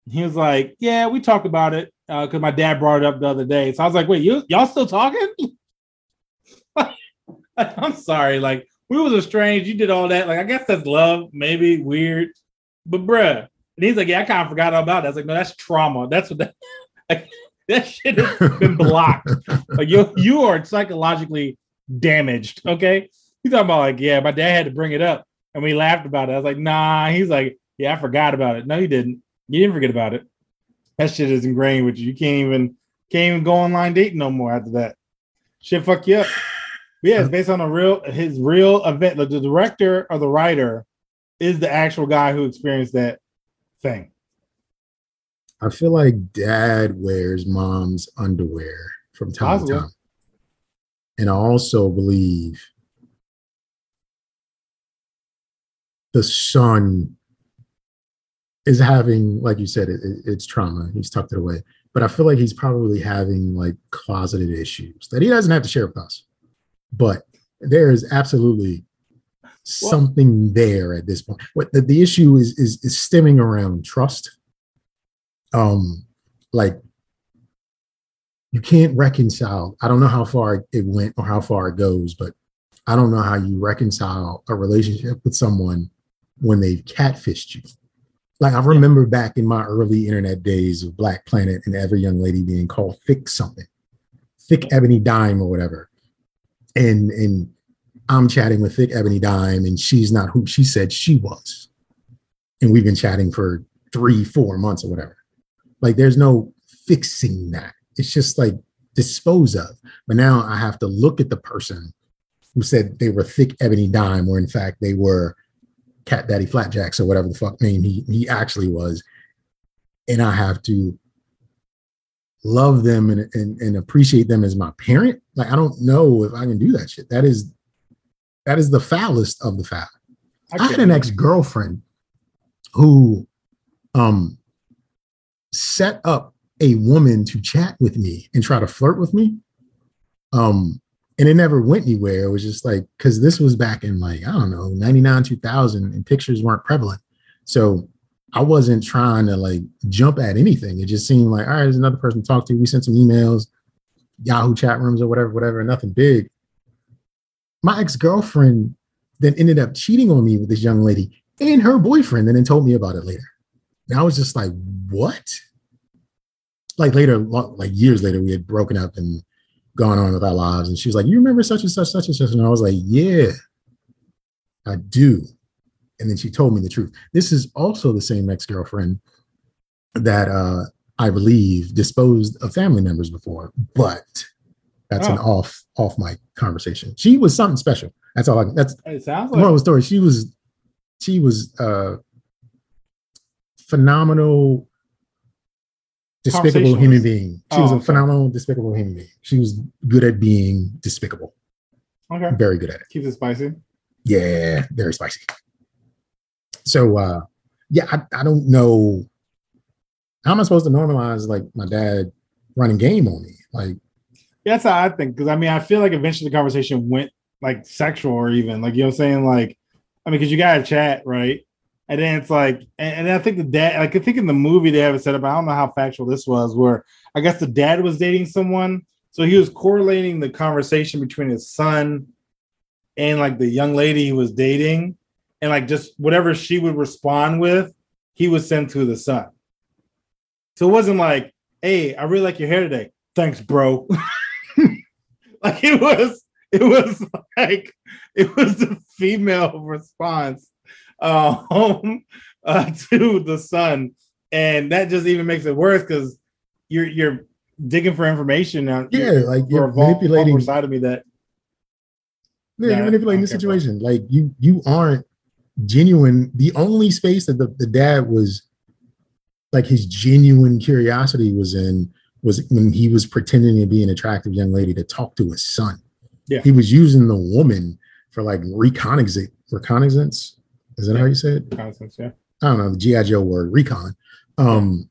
He was like, Yeah, we talked about it uh, because my dad brought it up the other day. So I was like, Wait, you y'all still talking? I'm sorry. Like we was estranged. You did all that. Like I guess that's love, maybe weird, but bruh. And he's like, yeah, I kind of forgot all about that. I was like, no, that's trauma. That's what that. Like, that shit has been blocked. Like you, you are psychologically damaged. Okay. He's talking about like, yeah, my dad had to bring it up, and we laughed about it. I was like, nah. He's like, yeah, I forgot about it. No, you didn't. You didn't forget about it. That shit is ingrained with you. You can't even can't even go online dating no more after that. Shit, fuck you up. Yeah, it's based on a real his real event. Like the director or the writer is the actual guy who experienced that thing. I feel like dad wears mom's underwear from time Possibly. to time. And I also believe the son is having, like you said, it, it- it's trauma. He's tucked it away. But I feel like he's probably having like closeted issues that he doesn't have to share with us. But there is absolutely something there at this point. What the, the issue is, is is stemming around trust. Um, like you can't reconcile. I don't know how far it went or how far it goes, but I don't know how you reconcile a relationship with someone when they've catfished you. Like I remember back in my early internet days of Black Planet and every young lady being called thick something, thick ebony dime or whatever. And and I'm chatting with thick ebony dime and she's not who she said she was. And we've been chatting for three, four months or whatever. Like there's no fixing that. It's just like dispose of. But now I have to look at the person who said they were thick ebony dime, where in fact they were cat daddy flatjacks or whatever the fuck name he he actually was. And I have to love them and, and, and appreciate them as my parent. Like I don't know if I can do that shit. That is that is the foulest of the foul. I had an ex-girlfriend who um set up a woman to chat with me and try to flirt with me. Um and it never went anywhere. It was just like because this was back in like, I don't know, 99, 2000, and pictures weren't prevalent. So I wasn't trying to like jump at anything. It just seemed like, all right, there's another person to talk to. We sent some emails, Yahoo chat rooms or whatever, whatever, nothing big. My ex-girlfriend then ended up cheating on me with this young lady and her boyfriend, and then told me about it later. And I was just like, what? Like later, like years later, we had broken up and gone on with our lives. And she was like, You remember such and such, such and such? And I was like, Yeah, I do. And then she told me the truth. This is also the same ex-girlfriend that uh I believe disposed of family members before, but that's an Oh. off off mic conversation. She was something special. That's all I that's It sounds the moral of the story she was she was uh phenomenal despicable human being. She Oh, was a okay. phenomenal, despicable human being. She was good at being despicable. Okay. Very good at it. Keeps it spicy. Yeah, very spicy. So uh yeah, I, I don't know how am I supposed to normalize like my dad running game on me? Like That's how I think. Because I mean, I feel like eventually the conversation went like sexual or even like you know what I'm saying. Like, I mean, because you gotta chat, right? And then it's like, and, and I think the dad, like I think in the movie they have it set up. I don't know how factual this was, where I guess the dad was dating someone, so he was correlating the conversation between his son and like the young lady he was dating, and like just whatever she would respond with, he would send to the son. So it wasn't like, "Hey, I really like your hair today. Thanks, bro." like it was, it was like it was the female response um, uh, to the son, and that just even makes it worse because you're you're digging for information now. yeah, like you're a vul- manipulating side of me that Yeah, you're manipulating the situation. Like you, you aren't genuine. The only space that the, the dad was like his genuine curiosity was in was when he was pretending to be an attractive young lady to talk to his son. Yeah. He was using the woman for like reconnaissance. Reconnaissance? Is that how you say it? constance, yeah. I don't know, the G.I. Joe word, recon. Um,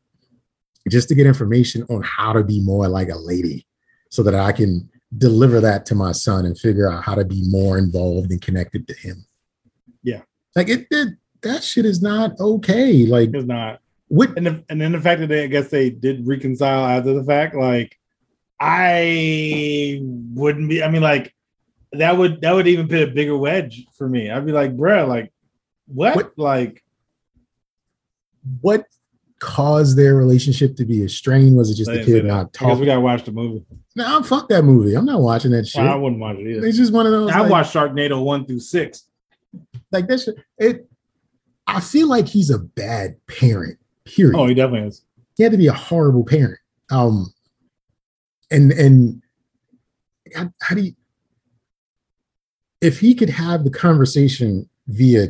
just to get information on how to be more like a lady so that I can deliver that to my son and figure out how to be more involved and connected to him. Like it, it that shit is not okay. Like It's not. what And the, and then the fact that they I guess they did reconcile after the fact, like I wouldn't be. I mean, like that would that would even put a bigger wedge for me. I'd be like, bruh, like what? What- Like what caused their relationship to be a strain? Was it just the kid not talking? we gotta watch the movie. No, fuck that movie. I'm not watching that shit. Well, I wouldn't watch it either. it's just one of those. I like- watched Sharknado one through six. Like this. It I feel like he's a bad parent, period. Oh, he definitely is. he had to be a horrible parent. Um, and and how, how do you, if he could have the conversation via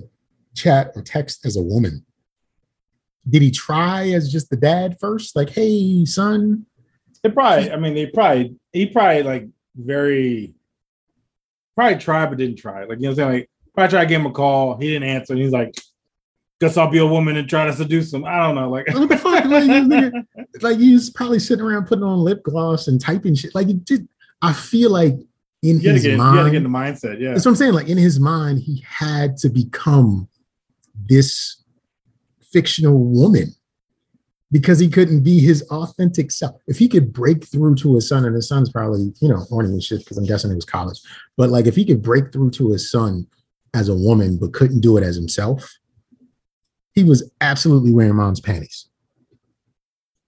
chat or text as a woman, did he try as just the dad first? Like, hey, son, They probably, I mean, they probably, he probably like very, probably tried but didn't try. Like, you know what I'm saying? Like, probably tried to give him a call. He didn't answer. He's like, guess I'll be a woman and try to seduce him. I don't know. Like, what the fuck? Like, like he was probably sitting around putting on lip gloss and typing shit. Like, it did. I feel like in his get, you mind, gotta get in the mindset. Yeah. That's what I'm saying. Like in his mind, he had to become this fictional woman because he couldn't be his authentic self. If he could break through to his son, and his son's probably, you know, horny and shit, because I'm guessing it was college. But like if he could break through to his son as a woman, but couldn't do it as himself, he was absolutely wearing mom's panties.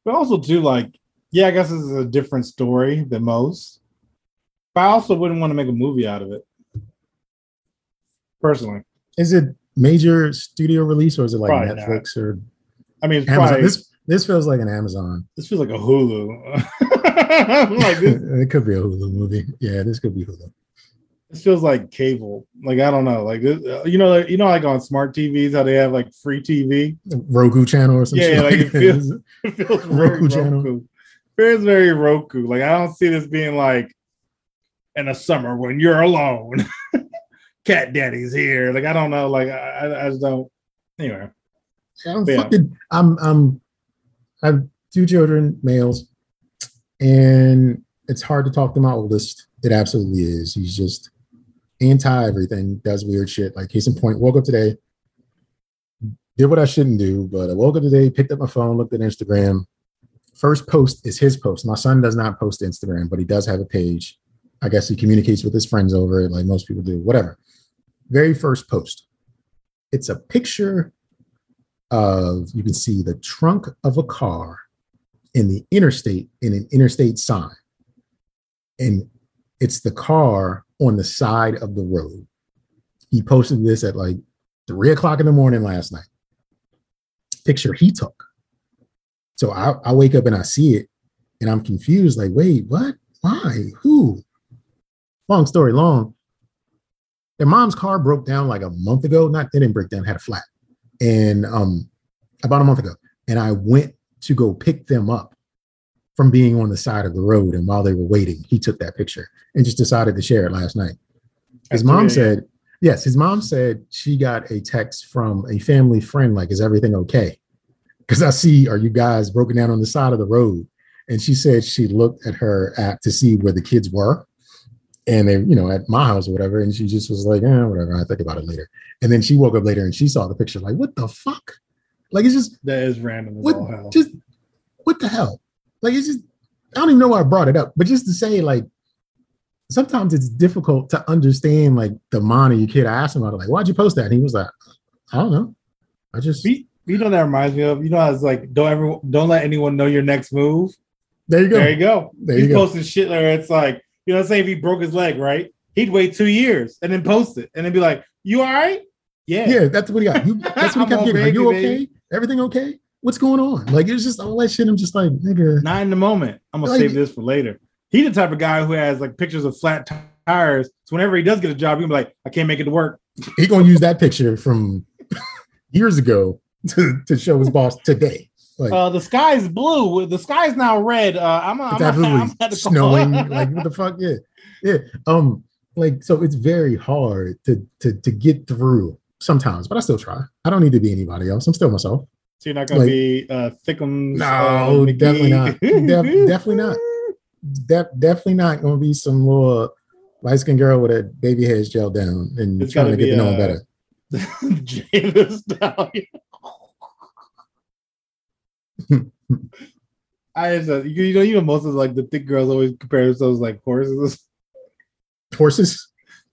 But also, too, like, yeah, I guess this is a different story than most. But I also wouldn't want to make a movie out of it. Personally. Is it major studio release or is it like Probably not. Netflix or I mean, probably, This this, feels like an Amazon. This feels like a Hulu. Like, this, it could be a Hulu movie. Yeah, this could be Hulu. This feels like cable. Like I don't know. Like uh, you know, like, you know, like on smart TVs, how they have like free TV. Roku channel or some Yeah, shit. like, it feels- It feels very Roku channel. Roku. Feels very Roku. Like I don't see this being like in a summer when you're alone. Cat Daddy's here. Like I don't know. Like I, I- I just don't. Anyway, I'm Yeah. fucking. I'm. I'm. I have two children, males, and it's hard to talk to my oldest. It absolutely is. He's just anti everything. Does weird shit. Like case in point, woke up today, did what I shouldn't do, but I woke up today, picked up my phone, looked at Instagram. First post is his post. My son does not post Instagram, but he does have a page. I guess he communicates with his friends over it, like most people do. Whatever. Very first post. It's a picture of you can see the trunk of a car in the interstate in an interstate sign and it's the car on the side of the road. He posted this at like three o'clock in the morning last night. Picture he took. So I, I wake up and i see it and i'm confused like wait what? Why? Who? Long story long their mom's car broke down like a month ago. Not they didn't break down had a flat. And um about a month ago. And i went to go pick them up from being on the side of the road. And while they were waiting, he took that picture and just decided to share it last night. His mom 3 said, yes, his mom said she got a text from a family friend, like, is everything okay? Because I see, are you guys broken down on the side of the road? And she said she looked at her app to see where the kids were. And they, you know, at my house or whatever. And she just was like, eh, whatever. I think about it later. And then she woke up later and she saw the picture, like, what the fuck? Like, it's just, That is random as what, just, what the hell? Like, it's just, I don't even know why I brought it up, but just to say, like, sometimes it's difficult to understand like the mind of your kid. I asked him about it, like, why'd you post that? And he was like, I don't know. I just you, you know that reminds me of you know how it's like don't ever don't let anyone know your next move. there you go. There you go. There He's you posting shit where it's like you know, say if he broke his leg, right? He'd wait two years and then post it and then be like, "You all right? Yeah, Yeah, that's what he got. You, that's what he kept getting. Are you okay? baby. Everything okay? What's going on? Like it's just all that shit. I'm just like, nigga. Not in the moment. I'm gonna Like- save this for later. He's the type of guy who has like pictures of flat tires. So whenever he does get a job, he'll be like, "I can't make it to work." He gonna use that picture from years ago to, to show his boss today. Like Uh, the sky's blue. The sky's now red. Uh, I'm, I'm, I'm, absolutely I'm at snowing. like what the fuck? Yeah, yeah. Um, like so, it's very hard to to to get through sometimes, but I still try. I don't need to be anybody else. I'm still myself. So you're not gonna be uh thickums. No, uh, definitely not. McGee? Def- definitely not. De- definitely not gonna be some little light skinned girl with a baby hairs gel down and It's trying gotta get be, to know him uh, better. Jay the Stallion. I just, uh, you, you know, you know, most of like the thick girls always compare themselves like horses, Horses.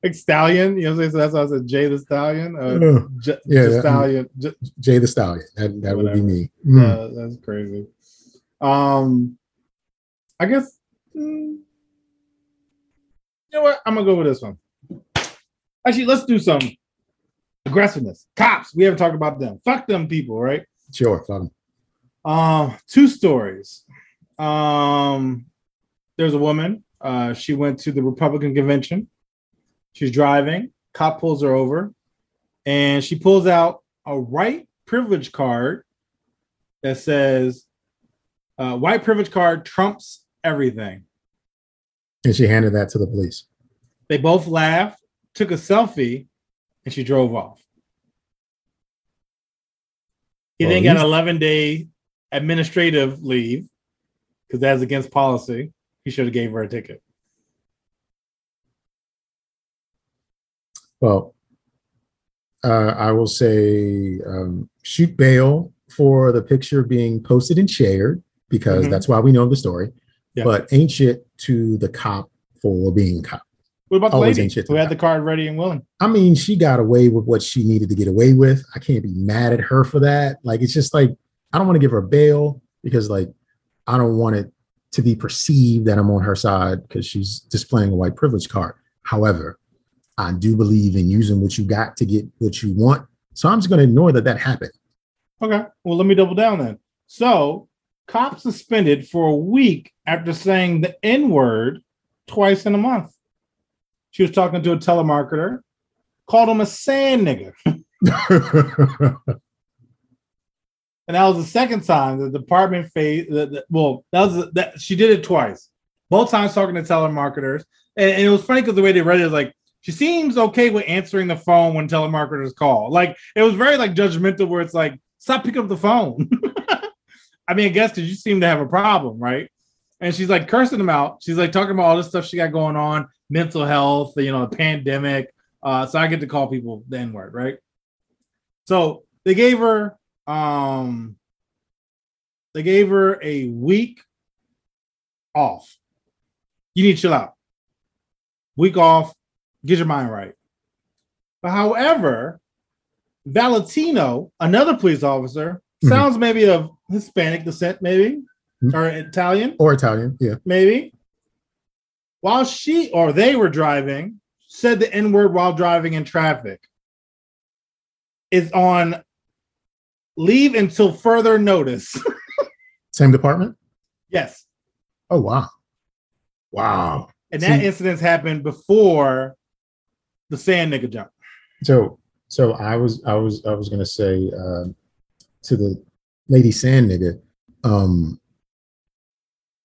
Like stallion. You know, what I'm saying? so that's why I said Jay the Stallion. Uh. J- Yeah, the Stallion. J- Jay the Stallion. That, that would be me. Mm. uh, that's crazy. Um, I guess. mm, you know what? I'm gonna go with this one. Actually, let's do some aggressiveness. Cops. We haven't talked about them. Fuck them people, right? Sure. fuck 'em. Um, two stories. Um, there's a woman. Uh, she went to the Republican convention. She's driving. Cop pulls her over, and she pulls out a white privilege card that says, uh, "White privilege card trumps everything." And she handed that to the police. They both laughed, took a selfie, and she drove off. He Well, then got an 11 day administrative leave because that's against policy. He should have gave her a ticket. Well, uh, I will say um, shoot bail for the picture being posted and shared because Mhm. that's why we know the story. Yeah. But ain't shit to the cop for being cop. What about the Always lady who had the card ready and willing? I mean, she got away with what she needed to get away with. I can't be mad at her for that. Like, it's just like, I don't want to give her bail because, like, I don't want it to be perceived that I'm on her side because she's displaying a white privilege card. However, I do believe in using what you got to get what you want. So I'm just going to ignore that that happened. Okay. Well, let me double down then. So, cop suspended for a week after saying the N word twice in a month. She was talking to a telemarketer, called him a sand nigger. And that was the second time the department the- well, that was that she did it twice. Both times talking to telemarketers, and, and it was funny because the way they read it is like she seems okay with answering the phone when telemarketers call. Like it was very like judgmental, where it's like stop picking up the phone. I mean, I guess because you seem to have a problem, right? And she's like cursing them out. She's like talking about all this stuff she got going on, mental health, you know, the pandemic. Uh, so I get to call people the N word, right? So they gave her um they gave her a week off. You need to chill out. Week off, get your mind right. But however, Valentino, another police officer, Mhm. sounds maybe of Hispanic descent, maybe, Mhm. or Italian, or Italian. Yeah. maybe. While she or they were driving, said the N word while driving in traffic. Is on leave until further notice. Same department. yes. Oh, wow. Wow. And that See- incident happened before the sand nigga jump. So, so I was, I was, I was gonna say uh, to the lady sand nigga, um,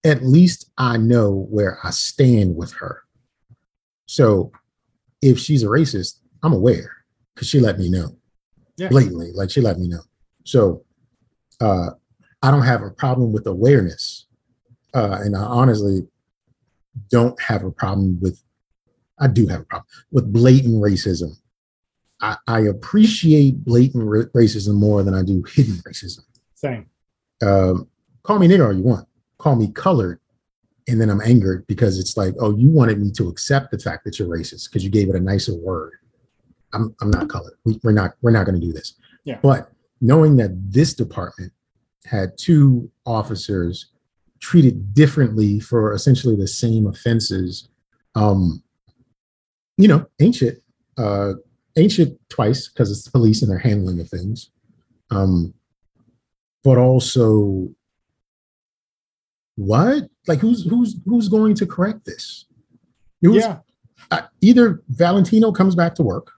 at least I know where I stand with her. So if she's a racist, I'm aware because she let me know Yeah. blatantly. Like she let me know. So uh, I don't have a problem with awareness, uh, and I honestly don't have a problem with. I do have a problem with blatant racism. I, I appreciate blatant ra- racism more than I do hidden racism. Same. Um, call me nigger all you want. Call me colored, and then I'm angered because it's like, oh, you wanted me to accept the fact that you're racist because you gave it a nicer word. I'm I'm not colored. We, we're not we're not going to do this. Yeah. But knowing that this department had two officers treated differently for essentially the same offenses, um, you know, ancient, shit. Uh, ain't shit twice because it's the police and their handling of things. Um, but also, what? Like, who's who's who's going to correct this? Who's- Yeah. uh, either Valentino comes back to work,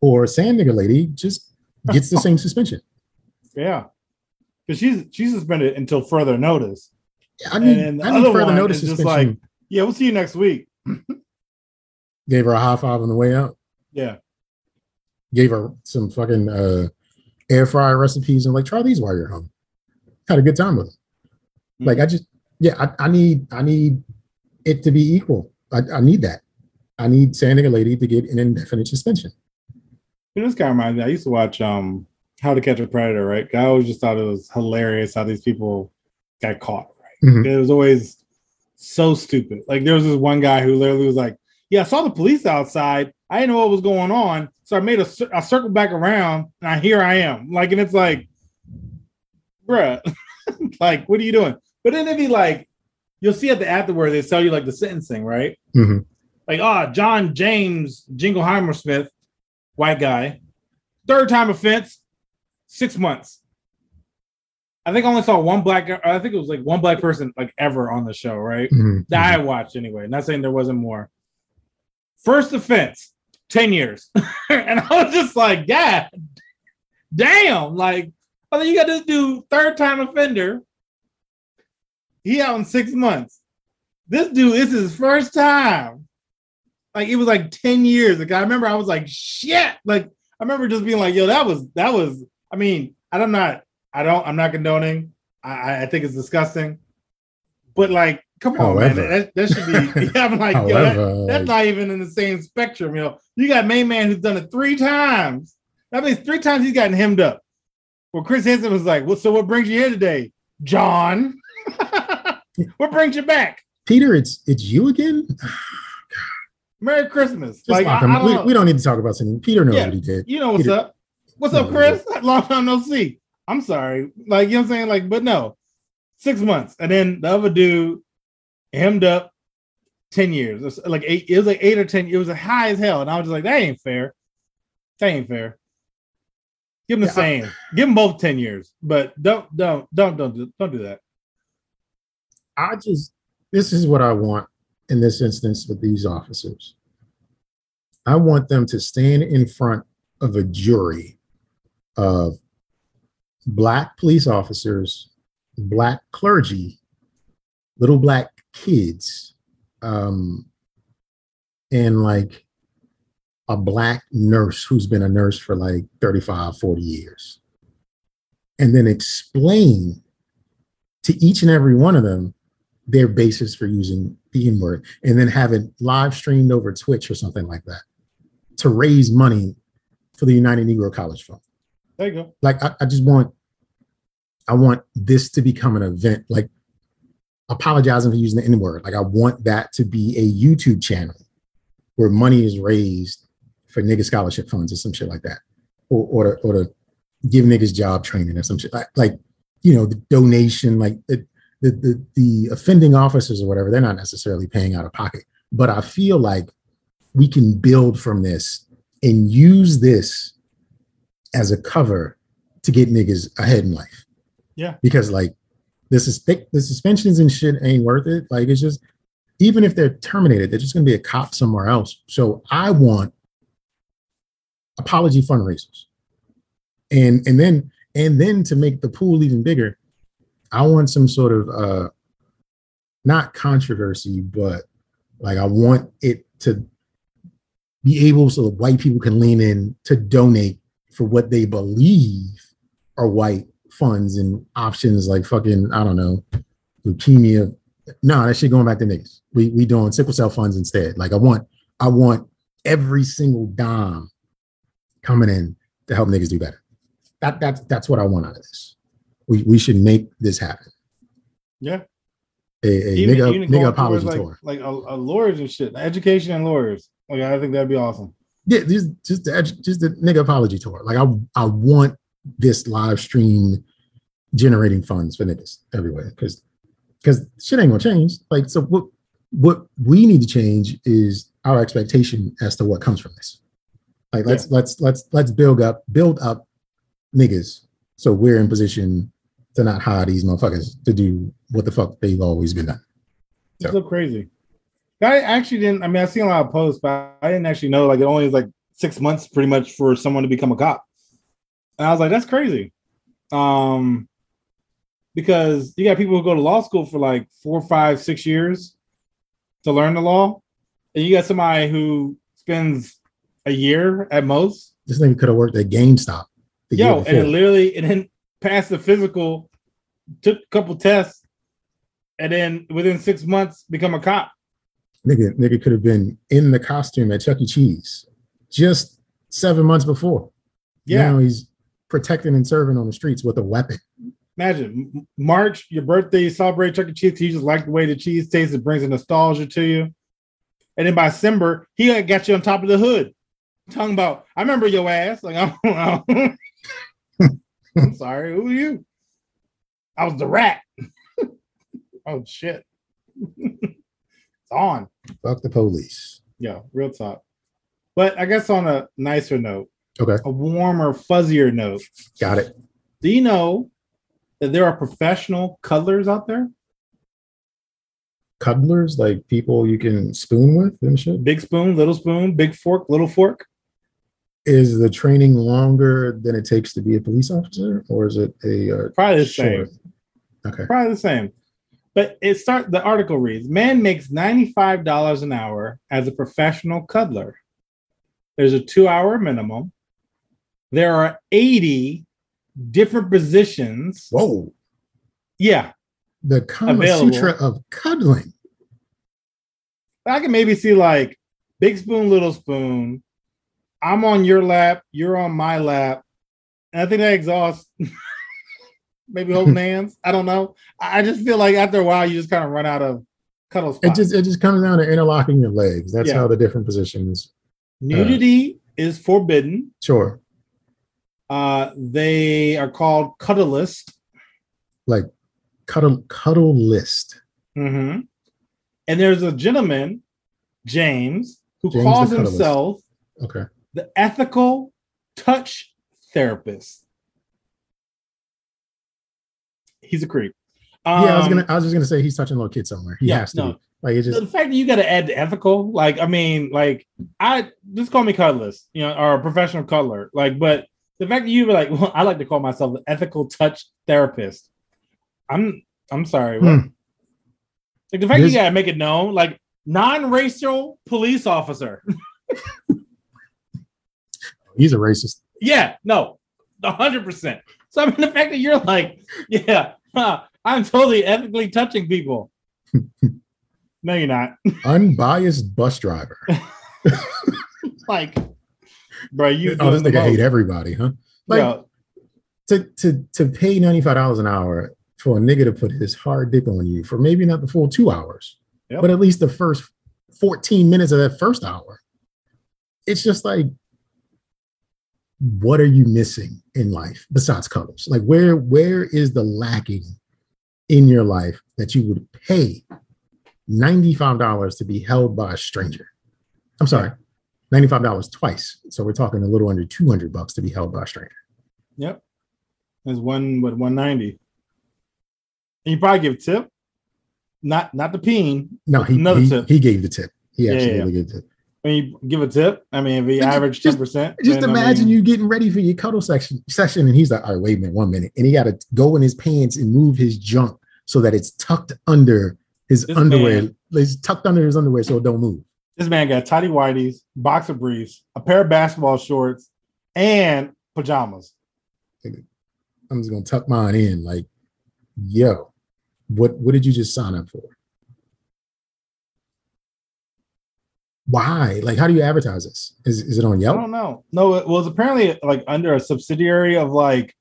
or Sand Nigger Lady just gets the same suspension. Yeah. Because she's she's suspended until further notice. I need, And I need further notice is just like- Yeah, we'll see you next week. Gave her a high five on the way out. Yeah. Gave her some fucking uh, air fryer recipes and like try these while you're home. Had a good time with them. Like I just yeah, I, I need I need it to be equal. I, I need that. I need Sand Nigger Lady to get an indefinite suspension. You know, this guy reminds me. I used to watch um How to Catch a Predator, right? I always just thought it was hilarious how these people got caught, right? Mhm. It was always so stupid. Like there was this one guy who literally was like, "Yeah, I saw the police outside. I didn't know what was going on, so I made a, I circled back around, and I, here I am." Like, and it's like, bruh, like, what are you doing? But then it'd be like, you'll see at the afterward they tell you like the sentencing, right? Mhm. Like, ah, John James Jingleheimer Smith, white guy, third time offense, six months. I think I only saw one black. I think it was like one black person like ever on the show, right? Mhm. That I watched anyway. Not saying there wasn't more. First offense, 10 years. and I was just like, yeah, damn. Like, oh, you got this dude, third time offender. He out in six months. This dude, this is his first time. Like, it was like 10 years. Like, I remember I was like, shit. Like, I remember just being like, yo, that was, that was, I mean, I'm not, I don't, I'm not condoning. I- I, I think it's disgusting. But like, come on, However. man. That, that should be, yeah, I'm like, yo, that- that's not even in the same spectrum. You know, you got main man who's done it three times. That means three times he's gotten hemmed up. Well, Chris Hansen was like, "Well, so what brings you here today, John? what brings you back? Peter, it's it's you again. Merry Christmas!" Just like, I. I don't we, we don't need to talk about something. Peter knows Yeah. what he did. you know what's Peter- up? What's No, up, Chris? Long time no see. I'm sorry. Like you know what I'm saying? Like, but no, six months, and then the other dude hemmed up ten years. It was like eight. It was like eight or ten. It was as high as hell, and I was just like, that ain't fair. That ain't fair. Give them the Yeah, I- same. Give them both ten years, but don't don't don't don't don't do that. I just this is what I want in this instance with these officers. I want them to stand in front of a jury of black police officers, black clergy, little black kids, um, and like a black nurse who's been a nurse for like 35, 40 years. And then explain to each and every one of them their basis for using the N word and then have it live streamed over Twitch or something like that to raise money for the United Negro College Fund. There you go. Like, I, I just want, I want this to become an event, like apologizing for using the N word. Like, I want that to be a YouTube channel where money is raised for nigga scholarship funds or some shit like that, or or to, or to give niggas job training or some shit like, like you know, the donation, like the, the the the offending officers or whatever, they're not necessarily paying out of pocket. But I feel like we can build from this and use this as a cover to get niggas ahead in life. Yeah. Because like this is the suspensions and shit ain't worth it. Like it's just even if they're terminated, they're just gonna be a cop somewhere else. So I want apology fundraisers. And and then and then to make the pool even bigger, I want some sort of uh not controversy, but like I want it to be able so that white people can lean in to donate for what they believe are white funds and options like fucking, I don't know, leukemia. No, that shit going back to niggas. We we doing sickle cell funds instead. Like I want, I want every single dime coming in to help niggas do better. That that's that's what I want out of this. We we should make this happen. Yeah. A, a nigga, even nigga apology towards, tour. like, like a, a lawyers and shit, education and lawyers. Like I think that'd be awesome. Yeah, just just the just the nigga apology tour. Like I I want this live stream generating funds for niggas everywhere because because shit ain't gonna change. Like so what what we need to change is our expectation as to what comes from this. Like let's let's let's let's build up build up niggas so we're in position to not hire these motherfuckers to do what the fuck they've always been done. It's so crazy. I actually didn't. I mean, I've seen a lot of posts, but I didn't actually know like it only is like six months, pretty much, for someone to become a cop. And I was like, that's crazy. Um, because you got people who go to law school for like four, five, six years to learn the law, and you got somebody who spends a year at most. This nigga could have worked at GameStop. Yo, and it literally, and then passed the physical, took a couple tests, and then within six months become a cop. Nigga, nigga could have been in the costume at Chuck E. Cheese just seven months before. Yeah. Now he's protecting and serving on the streets with a weapon. Imagine March, your birthday, you celebrate Chuck E. Cheese. You just like the way the cheese tastes. It brings a nostalgia to you. And then by December, he got you on top of the hood. Talking about, I remember your ass. Like, I'm, I'm sorry. Who are you? I was the rat. oh shit. it's on. Fuck the police. Yeah, real talk. But I guess on a nicer note, Okay. a warmer, fuzzier note. Got it. Do you know that there are professional cuddlers out there? Cuddlers, like people you can spoon with and shit. Big spoon, little spoon, big fork, little fork. Is the training longer than it takes to be a police officer, or is it a uh, Probably the short? same. Okay. Probably the same. But it start the article reads: Man makes $95 an hour as a professional cuddler. There's a two-hour minimum. There are 80 different positions. Whoa. Yeah. The Kama Available. Sutra of cuddling. I can maybe see like big spoon, little spoon. I'm on your lap, you're on my lap. And I think that exhausts maybe holding hands. I don't know. I I just feel like after a while you just kind of run out of cuddle It just it just comes down to interlocking your legs. That's Yeah. how the different positions. Uh, Nudity is forbidden. Sure. Uh, they are called cuddlist. Like cuddle cuddle list. hmm And there's a gentleman, James, who James calls himself Okay. the ethical touch therapist. He's a creep. yeah, I was Um, gonna I was just gonna say he's touching little kid somewhere. He Yeah, has to no. Like it just the fact that you got to add the ethical, like I mean, like I just call me cuddlist, you know, or a professional cuddler. Like, but the fact that you were like, well, I like to call myself the ethical touch therapist. I'm I'm sorry. Hmm. Like the fact This- you gotta make it known, like non-racial police officer. he's a racist. yeah, no, hundred percent. So I mean, the fact that you're like, yeah, huh, I'm totally ethically touching people. no, you're not. Unbiased bus driver. like, bro, you. oh, this nigga hate everybody, huh? Like Yo, to to to pay ninety five dollars an hour for a nigga to put his hard dick on you for maybe not the full two hours, Yep. but at least the first fourteen minutes of that first hour. It's just like, what are you missing in life besides colors? Like, where where is the lacking in your life that you would pay ninety five dollars to be held by a stranger? I'm sorry. $95 twice. So we're talking a little under 200 bucks to be held by a stranger. Yep. There's one with 190. And you probably give tip. Not not the peen. No, he Another he, tip. he gave the tip. He Yeah, absolutely gave the tip. When you give a tip, I mean, if you Just- average just- 10%. Just then, I imagine mean, you getting ready for your cuddle section session, and he's like, "All right, wait a minute, one minute," and he got to go in his pants and move his junk so that it's tucked under his underwear, man- he's tucked under his underwear so it don't move. This man got tidy whities, boxer briefs, a pair of basketball shorts, and pajamas. I'm just gonna tuck mine in. Like, yo, what what did you just sign up for? Why? Like, how do you advertise this? Is, is it on Yelp? I don't know. No, it was apparently like under a subsidiary of like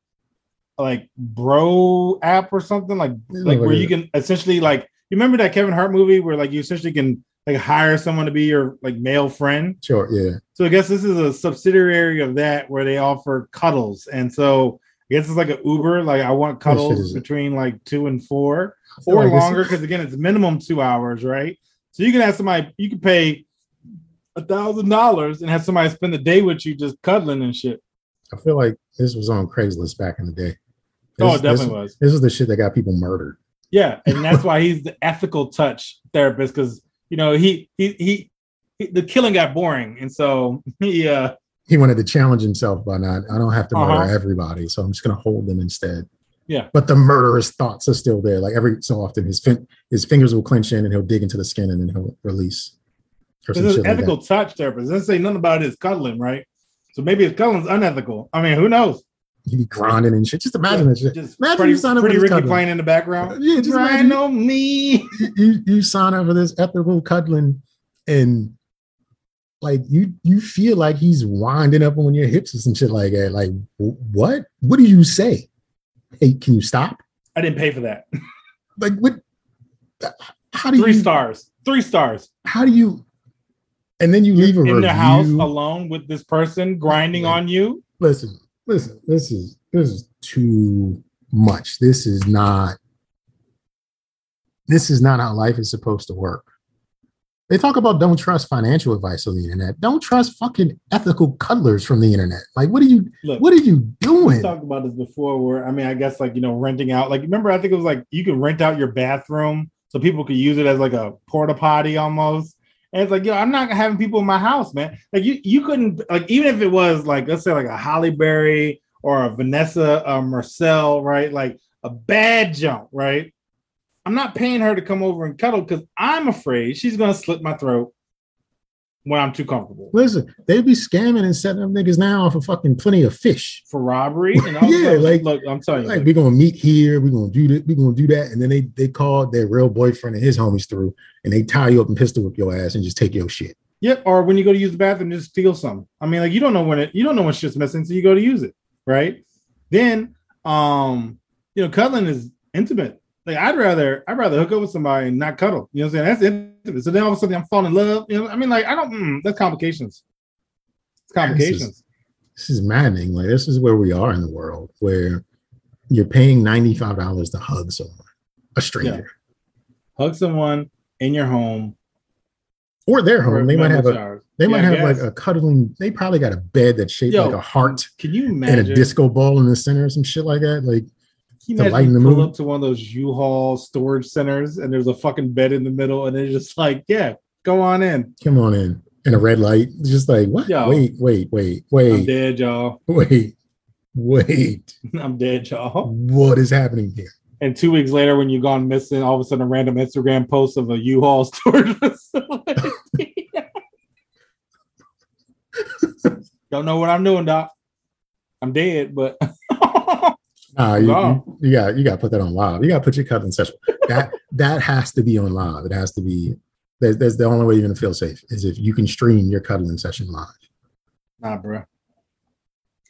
like Bro app or something like like where you can essentially like you remember that Kevin Hart movie where like you essentially can like hire someone to be your like male friend. Sure, yeah. So I guess this is a subsidiary of that where they offer cuddles, and so I guess it's like an Uber. Like I want cuddles is between like two and four or like longer because again it's minimum two hours, right? So you can have somebody you can pay a thousand dollars and have somebody spend the day with you just cuddling and shit. I feel like this was on Craigslist back in the day. Oh, This- it definitely this, was. This was the shit that got people murdered. Yeah, and that's why he's the ethical touch therapist because you know he, he he he the killing got boring, and so he uh He wanted to challenge himself by not. I don't have to murder Uh-huh. everybody, so I'm just gonna hold them instead. Yeah. But the murderous thoughts are still there. Like every so often, his fin- his fingers will clench in, and he'll dig into the skin, and then he'll release. This is like ethical that. touch therapist. Doesn't say nothing about his cuddling, right? So maybe his cuddling's unethical. I mean, who knows? He'd be grinding and shit. Just imagine that shit. Just Imagine pretty, you sign up pretty for this Ricky cuddling. playing in the background. Yeah, just Grind imagine on me. you, you you sign up for this ethical cuddling, and like you you feel like he's winding up on your hips or some shit like that. Like what? What do you say? Hey, can you stop? I didn't pay for that. Like what? How do Three you? stars. Three stars. How do you? And then you leave a in review. the house alone with this person grinding Like- on you. listen, listen. This is this is too much. This is not. This is not how life is supposed to work. They talk about don't trust financial advice on the internet. Don't trust fucking ethical cuddlers from the internet. Like, what are you? Look, What are you we doing? talked about this before. Where I mean, I guess like you know, renting out. Like remember, I think it was like you can rent out your bathroom so people could use it as like a porta potty almost. And it's like, yo, I'm not having people in my house, man. Like you, you couldn't like even if it was like let's say like a Halle Berry or a Vanessa uh, Marcil, right? Like a bad jump, right? I'm not paying her to come over and cuddle because I'm afraid she's gonna slit my throat when I'm too comfortable Listen, they be scamming and setting up niggas now for fucking plenty of fish. for robbery. And Yeah, this- like- look, I'm telling you, Like, we're gonna meet here, we're gonna do that, we're gonna do that, and then they they call their real boyfriend and his homies through, and they tie you up and pistol whip your ass and just take your shit. Yep. Or when you go to use the bathroom, just steal some. I mean, like you don't know when it you don't know when shit's missing, so you go to use it, right? Then um, you know, cuddling is intimate. Like I'd rather I'd rather hook up with somebody and not cuddle. You know what I'm saying? That's intimate. So then all of a sudden I'm falling in love. You know, I mean, like I don't mm, that's complications. It's complications. This is maddening. Like this is where we are in the world where you're paying ninety five dollars to hug someone, a stranger, Hug someone in your home. or their home. They might have a they Yeah, might have like a cuddling. They probably got a bed that's shaped Yo, like a heart Can you imagine? and a disco ball in the center or some shit like that. Like you imagine you pull mood? up to one of those U-Haul storage centers and there's a fucking bed in the middle and it's just like, yeah, go on in. come on in, and a red light. It's just like what? Yo. Wait, wait, wait, I'm dead, y'all. wait, wait. I'm dead, y'all. What is happening here? And two weeks later, when you've gone missing, all of a sudden a random Instagram post of a U-Haul storage facility. Don't know what I'm doing, Doc. I'm dead, but Nah, you, you, you got you got to put that on live. You got to put your cuddling session. That that has to be on live. It has to be. That's, that's the only way you're gonna feel safe is if you can stream your cuddling session live. nah, bro.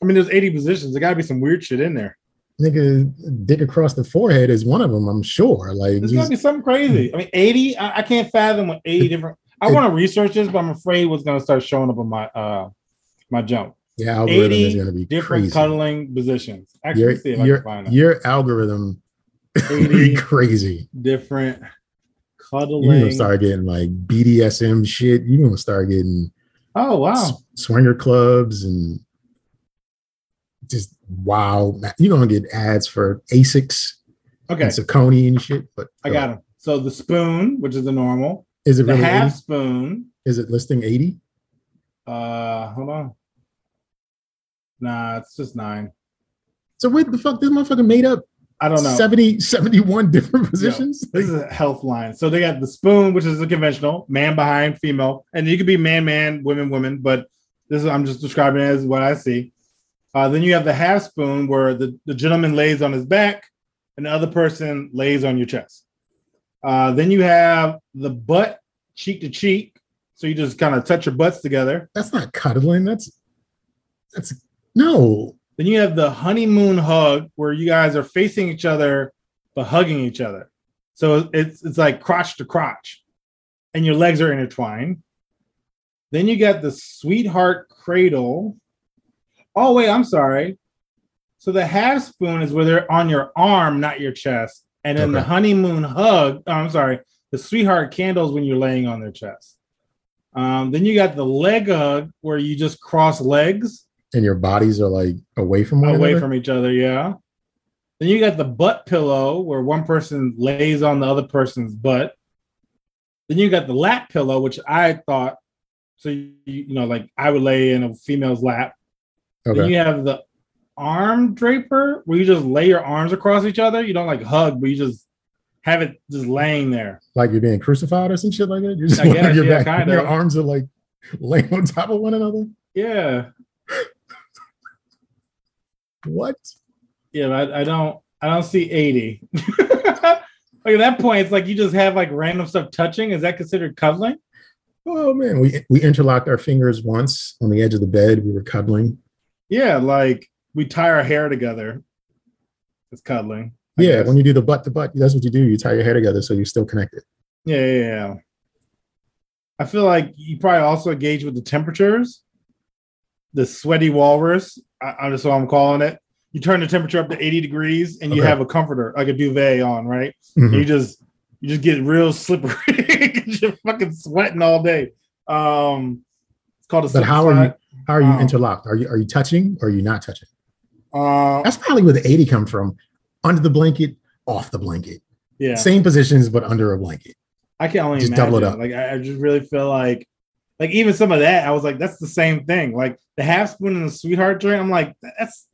I mean, there's 80 positions. There gotta be some weird shit in there. Nigga, dick across the forehead is one of them. I'm sure. Like, There's gotta be something crazy. I mean, 80. I, I can't fathom what 80 different. I want to research this, but I'm afraid what's gonna start showing up on my uh my jump. Your algorithm is gonna be Different crazy. cuddling positions. Actually, Your see if I your, can find your algorithm be crazy. different cuddling. You're gonna start getting like BDSM shit. You're gonna start getting oh wow. s- swinger clubs and just wow. You're gonna get ads for Asics Okay, and Saucony and shit. But I got them. So the spoon, which is the normal, Is it the really? half 80? spoon. Is it listing 80? Uh, hold on. Nah, it's just nine. So what the fuck? This motherfucker made up I don't know. 70, 71 different positions. This is a Healthline. So they got the spoon, which is a conventional man behind female, and you could be man, man, women, women. But this is I'm just describing it as what I see. Uh, then you have the half spoon, where the, the gentleman lays on his back, and the other person lays on your chest. Uh, then you have the butt cheek to cheek, so you just kind of touch your butts together. That's not cuddling. That's that's no. Then you have the honeymoon hug, where you guys are facing each other but hugging each other. So it's it's like crotch to crotch, and your legs are intertwined. Then you got the sweetheart cradle. Oh wait, I'm sorry. So the half spoon is where they're on your arm, not your chest, and then the honeymoon hug. Oh, I'm sorry. The sweetheart candles when you're laying on their chest. Um, then you got the leg hug where you just cross legs And your bodies are like away from one away another. from each other. Yeah. Then you got the butt pillow where one person lays on the other person's butt. Then you got the lap pillow, which I thought so. You, you know, like I would lay in a female's lap. Then okay. you have the arm draper where you just lay your arms across each other. You don't like hug, but you just have it just laying there. like you're being crucified or some shit like that. You're just I guess, your yeah, back. Your arms are like laying on top of one another. Yeah. What? Yeah, I, I don't I don't see 80. like at that point, it's like you just have like random stuff touching. Is that considered cuddling? Oh man, we we interlocked our fingers once on the edge of the bed. We were cuddling. Yeah, like we tie our hair together. It's cuddling. I yeah, guess. when you do the butt to butt, that's what you do. You tie your hair together so you're still connected. yeah, yeah, yeah. I feel like you probably also engage with the temperatures. The sweaty walrus, I, just what I'm calling it. You turn the temperature up to 80 degrees and you Okay. have a comforter, like a duvet on, right? Mhm. you just you just get real slippery. you're fucking sweating all day. Um it's called a But how are you? How are you Um, interlocked? Are you are you touching or are you not touching? Uh, That's probably where the 80 come from. Under the blanket, off the blanket. yeah, Same positions, but under a blanket. I can only just imagine. double it up. Like I, I just really feel like like even some of that, I was like, that's the same thing. Like the half spoon and the sweetheart drink, I'm like, that's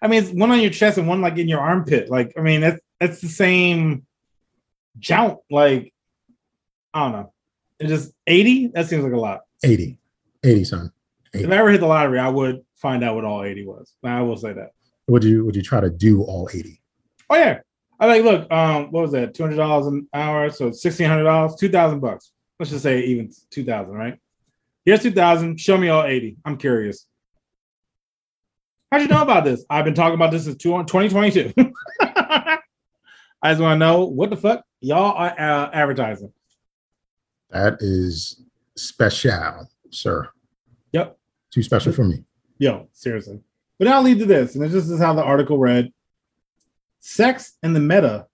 I mean, it's one on your chest and one like in your armpit. Like, I mean, that's that's the same jaunt. Like, I don't know. It just 80, that seems like a lot. 80. 80, son. If I ever hit the lottery, I would find out what all 80 was. I will say that. Would you would you try to do all 80? Oh yeah. I like look, um, what was that? Two hundred dollars an hour, so sixteen hundred dollars, two thousand bucks. Let's just say even two thousand, right? Here's two thousand. Show me all eighty. I'm curious. How'd you know about this? I've been talking about this since 2022. I just want to know what the fuck y'all are uh, advertising. That is special, sir. Yep. Too special for me. Yo, seriously. But now I'll lead to this, and this is how the article read. Sex in the meta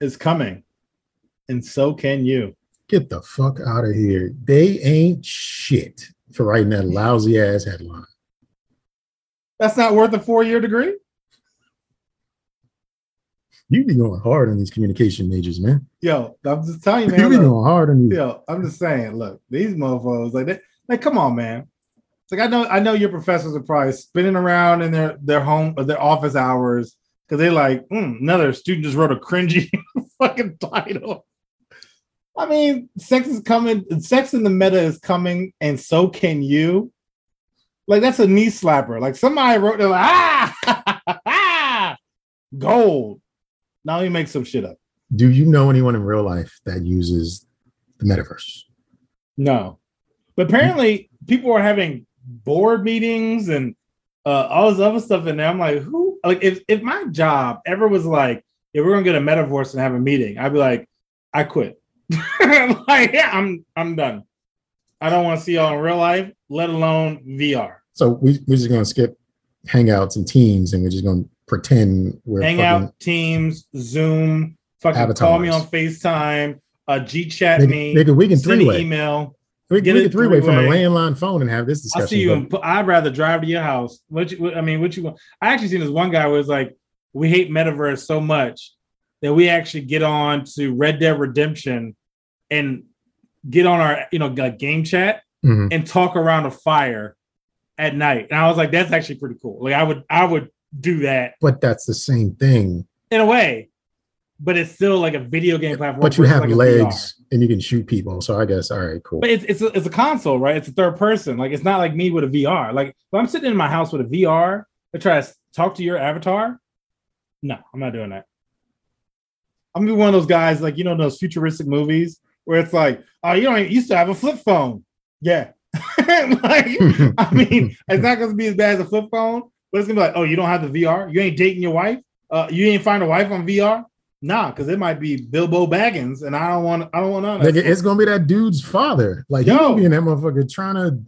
is coming, and so can you. Get the fuck out of here. They ain't shit for writing that lousy ass headline. That's not worth a four-year degree. You be going hard on these communication majors, man. Yo, I'm just telling you, man. You be look, going hard on these. yo, I'm just saying. Look, these motherfuckers, like, they, like, come on, man. It's like I know, I know your professors are probably spinning around in their their home, or their office hours because they like mm, another student just wrote a cringy fucking title. I mean, sex is coming. Sex in the meta is coming, and so can you. Like that's a knee slapper. Like somebody wrote, they're like, ah, gold. Now you make some shit up. Do you know anyone in real life that uses the metaverse? No, but apparently people are having board meetings and uh, all this other stuff in there. I'm like, who? Like, if if my job ever was like, if we're gonna get a metaverse and have a meeting, I'd be like, I quit. like, yeah, I'm I'm done. I don't want to see y'all in real life, let alone VR. So we, we're just going to skip Hangouts and Teams and we're just going to pretend we're Hangout, Teams, Zoom, fucking call me on FaceTime, uh, G chat me, nigga, we can send an email. we, get we can three way from a landline phone and have this discussion. I'll see you. but- In, I'd rather drive to your house. What you, what- I mean, what you want? I actually seen this one guy was like, we hate metaverse so much that we actually get on to Red Dead Redemption and get on our you know game chat Mhm. and talk around a fire at night. And I was like, that's actually pretty cool. Like I would I would do that. But that's the same thing in a way, but it's still like a video game platform. But you have like legs and you can shoot people. So I guess all right, cool. But it's it's a, it's a console, right? It's a third person. Like it's not like me with a VR. Like if I'm sitting in my house with a VR to try to talk to your avatar, no, I'm not doing that. I'm gonna be one of those guys, like you know, those futuristic movies where it's like, oh, you don't you used to have a flip phone. Yeah. like, I mean, it's not gonna be as bad as a flip phone, but it's gonna be like, oh, you don't have the VR? You ain't dating your wife? Uh, you ain't find a wife on VR? Nah, because it might be Bilbo Baggins, and I don't want I don't want none Nigga, it's gonna be that dude's father. Like Yo. he's be in that motherfucker trying to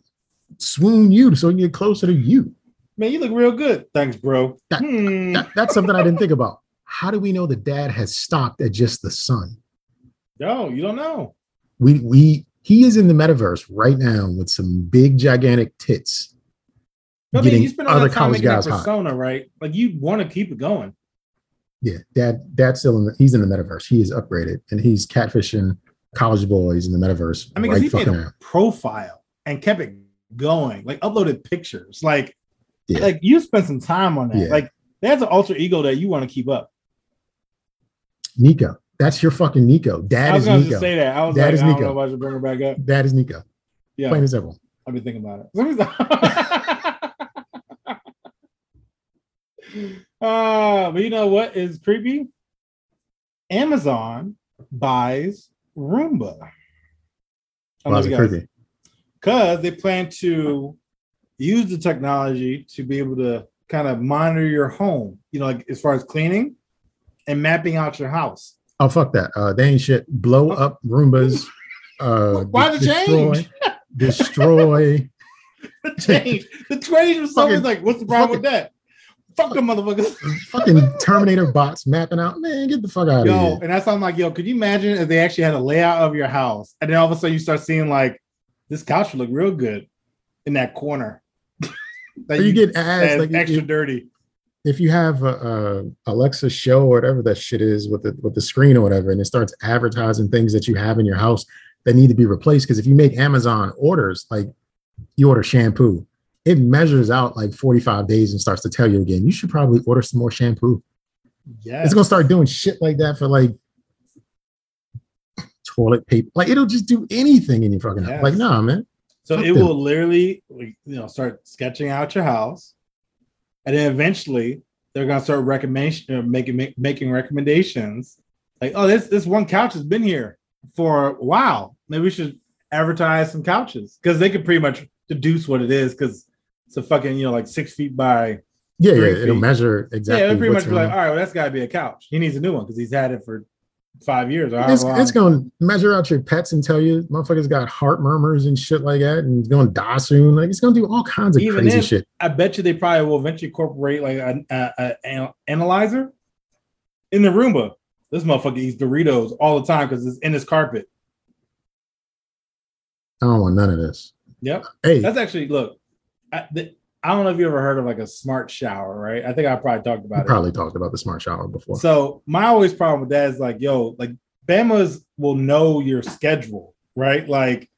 swoon you so he can get closer to you. Man, you look real good. Thanks, bro. That- Hmm. That, that's something I didn't think about. How do we know the dad has stopped at just the son? Yo, you don't know. We we he is in the metaverse right now with some big gigantic tits. No, I mean, getting you spend all other that time college guys hot. persona, right? Like you want to keep it going. Yeah, dad dad's still in the he's in the metaverse. He is upgraded and he's catfishing college boys in the metaverse. I mean, right he made a profile and kept it going, like uploaded pictures. Like, Yeah. like you spent some time on that. Yeah. Like, that's an alter ego that you want to keep up. Nico. That's your fucking Nico. I Dad was is Nico. just say that. I was That like, is I don't Nico. know if I should bring her back up. Dad is Nico. Yeah, Plain as simple. I've been thinking about it. uh, but you know what is creepy? Amazon buys Roomba. I don't Why if is it creepy? because they plan to use the technology to be able to kind of monitor your home, you know, like as far as cleaning and mapping out your house. Oh fuck that. Uh they ain't shit. Blow up Roombas. Uh Why the destroy, change? destroy. The change, the change was so Fucking- like, what's the problem with that? Fuck them motherfuckers. fucking Terminator bots mapping out. Man, get the fuck out of here. Yo, and that's why I'm like, yo, could you imagine if they actually had a layout of your house and then all of a sudden you start seeing like this couch would look real good in that corner. that Or you get ads like extra you- dirty. If you have a, a Alexa show or whatever that shit is with the with the screen or whatever, and it starts advertising things that you have in your house that need to be replaced. Because if you make Amazon orders, like you order shampoo, it measures out like 45 days and starts to tell you again, you should probably order some more shampoo. Yeah. It's gonna start doing shit like that for like toilet paper. Like it'll just do anything in your fucking house. Like, nah, man. So it them. will literally, you know, start sketching out your house, and then eventually they're gonna start recommendation, uh, making make, making recommendations. Like, oh, this this one couch has been here for a while. Maybe we should advertise some couches because they could pretty much deduce what it is because it's a fucking you know like six feet by Yeah, yeah. It'll measure exactly. yeah. They pretty much be like, all right, well that's got to be a couch. He needs a new one because he's had it for five years. Or It's, it's going to measure out your pets and tell you motherfuckers got heart murmurs and shit like that and it's going to die soon. Like it's going to do all kinds of Even crazy then- shit. I bet you they probably will eventually incorporate like an analyzer in the Roomba. This motherfucker eats Doritos all the time because it's in his carpet. I don't want none of this. Yep, Hey, that's actually look. I, the, I don't know if you ever heard of like a smart shower, right? I think I probably talked about it. probably talked about the smart shower before. So my always problem with that is like, yo, like Bama's will know your schedule, right? Like,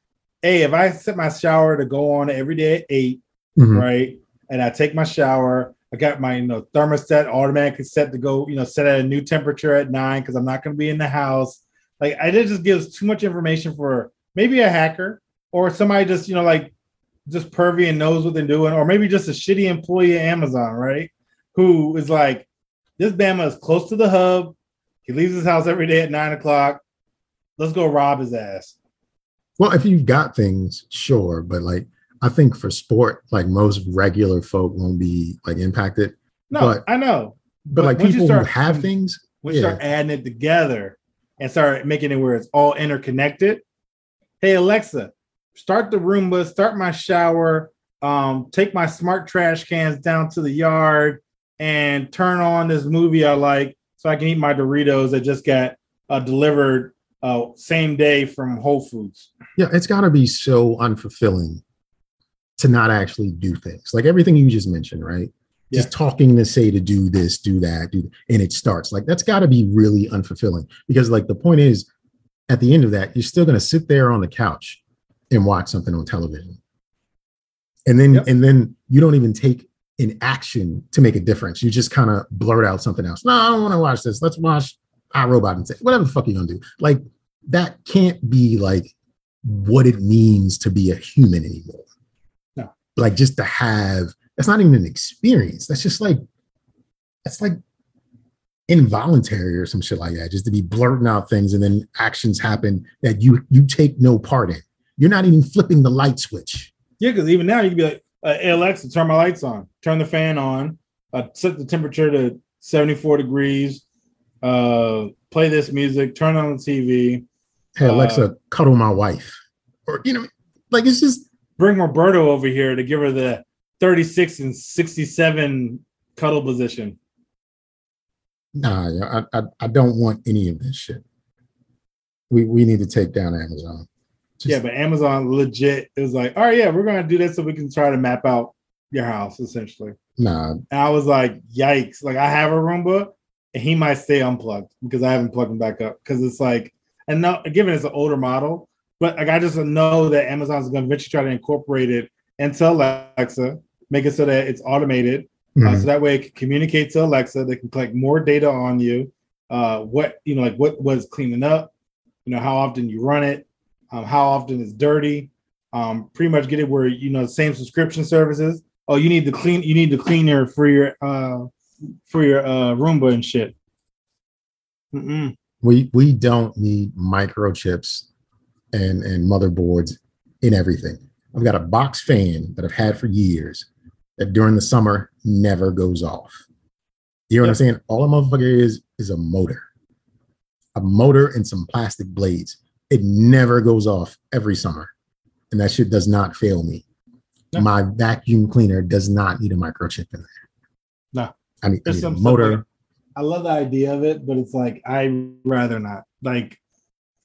hey, if I set my shower to go on every day at 8 Mhm. right? And I take my shower. I got my you know thermostat automatically set to go, you know, set at a new temperature at nine because I'm not going to be in the house. Like, I it just gives too much information for maybe a hacker or somebody just you know like just pervy and knows what they're doing, or maybe just a shitty employee at Amazon, right? Who is like, this Bama is close to the hub. He leaves his house every day at nine o'clock. Let's go rob his ass. Well, if you've got things, sure. But like, I think for sport, like most regular folk won't be like impacted. No, But- I know. But, But like you people who start- have things, we Yeah. start adding it together and start making it where it's all interconnected. Hey Alexa, start the Roomba, start my shower, um, take my smart trash cans down to the yard, and turn on this movie I like so I can eat my Doritos that just got uh, delivered uh, same day from Whole Foods. yeah, it's got to be so unfulfilling to not actually do things. Like everything you just mentioned, right? Just talking to say to do this, do that, do and it starts like that's got to be really unfulfilling because like the point is at the end of that, you're still going to sit there on the couch and watch something on television. And then Yep. and then you don't even take an action to make a difference. You just kind of blurt out something else. No, I don't want to watch this. Let's watch iRobot and say whatever the fuck you gonna do. Like that can't be like what it means to be a human anymore. No. Like just to have that's not even an experience. That's just like that's like involuntary or some shit like that. Just to be blurting out things and then actions happen that you you take no part in. You're not even flipping the light switch. Yeah, because even now you can be like, uh, hey, Alexa, turn my lights on, turn the fan on, uh, set the temperature to 74 degrees, uh, play this music, turn on the TV, Hey Uh, Alexa, cuddle my wife. Or you know, like it's just bring Roberto over here to give her the 36 and 67 cuddle position. nah, I, I I don't want any of this shit. We we need to take down Amazon. Just- yeah, but Amazon legit is like, all right, yeah, we're gonna do this so we can try to map out your house essentially. Nah, And I was like, yikes! Like I have a Roomba, and he might stay unplugged because I haven't plugged him back up because it's like, and now given it's an older model, but like I just know that Amazon's going to eventually try to incorporate it into Alexa, make it so that it's automated, uh, mhm. so that way it can communicate to Alexa. They can collect more data on you, uh, what you know, like what was cleaning up, you know, how often you run it, um, how often it's dirty. Um, pretty much get it where you know the same subscription services. Oh, you need to clean. You need the cleaner for your uh for your uh Roomba and shit. Mm-mm. we we don't need microchips and and motherboards in everything. I've got a box fan that I've had for years that during the summer never goes off. You know what I'm saying? All a motherfucker is is a motor, a motor and some plastic blades. It never goes off every summer, and that shit does not fail me. No. My vacuum cleaner does not need a microchip in there. No. I need, I need a some motor. like- I love the idea of it, but it's like I rather not. Like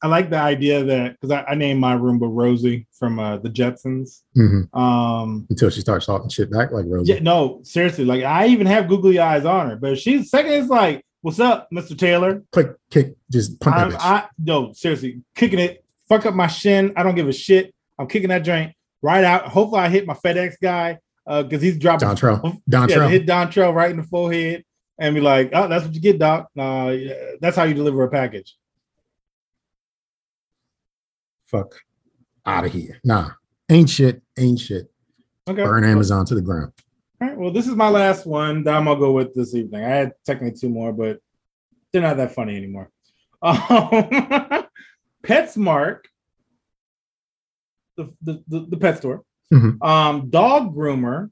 I like the idea that because I, I named my Roomba Rosie from uh, the Jetsons. Mhm. Um, Until she starts talking shit back like Rosie. yeah, no, seriously. Like I even have googly eyes on her, but she's second is like, "What's up, Mister Taylor?" Click, kick, just punch that I'm, bitch. I no, seriously, kicking it, fuck up my shin. I don't give a shit. I'm kicking that joint right out. Hopefully, I hit my FedEx guy because he's dropping. Dontrell. yeah, Dontrell. hit Dontrell right in the forehead and be like, "Oh, that's what you get, Doc. Uh, yeah, that's how you deliver a package." Fuck out of here. Nah, ain't shit. Ain't shit. Okay. Burn Amazon to the ground. All right. Well, this is my last one that I'm gonna go with this evening. I had technically two more, but they're not that funny anymore. Um, PetSmart, the, the, the, the pet store, Mhm. um, dog groomer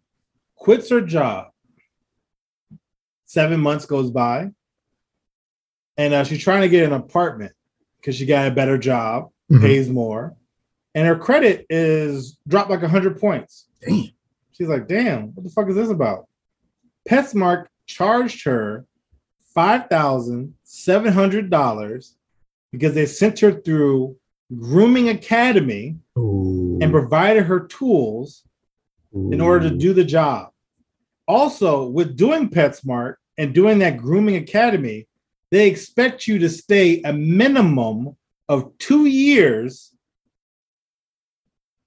quits her job. Seven months goes by, and uh, she's trying to get an apartment because she got a better job, Mhm. pays more, and her credit is dropped like hundred points. Damn. She's like, damn, what the fuck is this about? PetSmart charged her $5,700 because they sent her through Grooming Academy Ooh. and provided her tools in order to do the job. Also, with doing PetSmart and doing that Grooming Academy, they expect you to stay a minimum of two years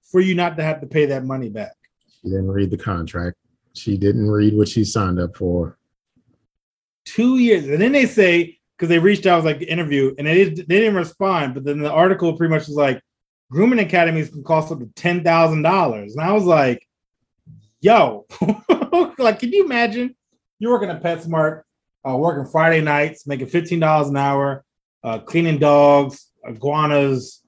for you not to have to pay that money back. She didn't read the contract. She didn't read what she signed up for. two years. And then they say, because they reached out, was like the interview, and they, they didn't respond. But then the article pretty much was like, grooming academies can cost up to $10,000. And I was like, yo, like, can you imagine? You're working at PetSmart, uh, working Friday nights, making $15 an hour, uh, cleaning dogs, iguanas,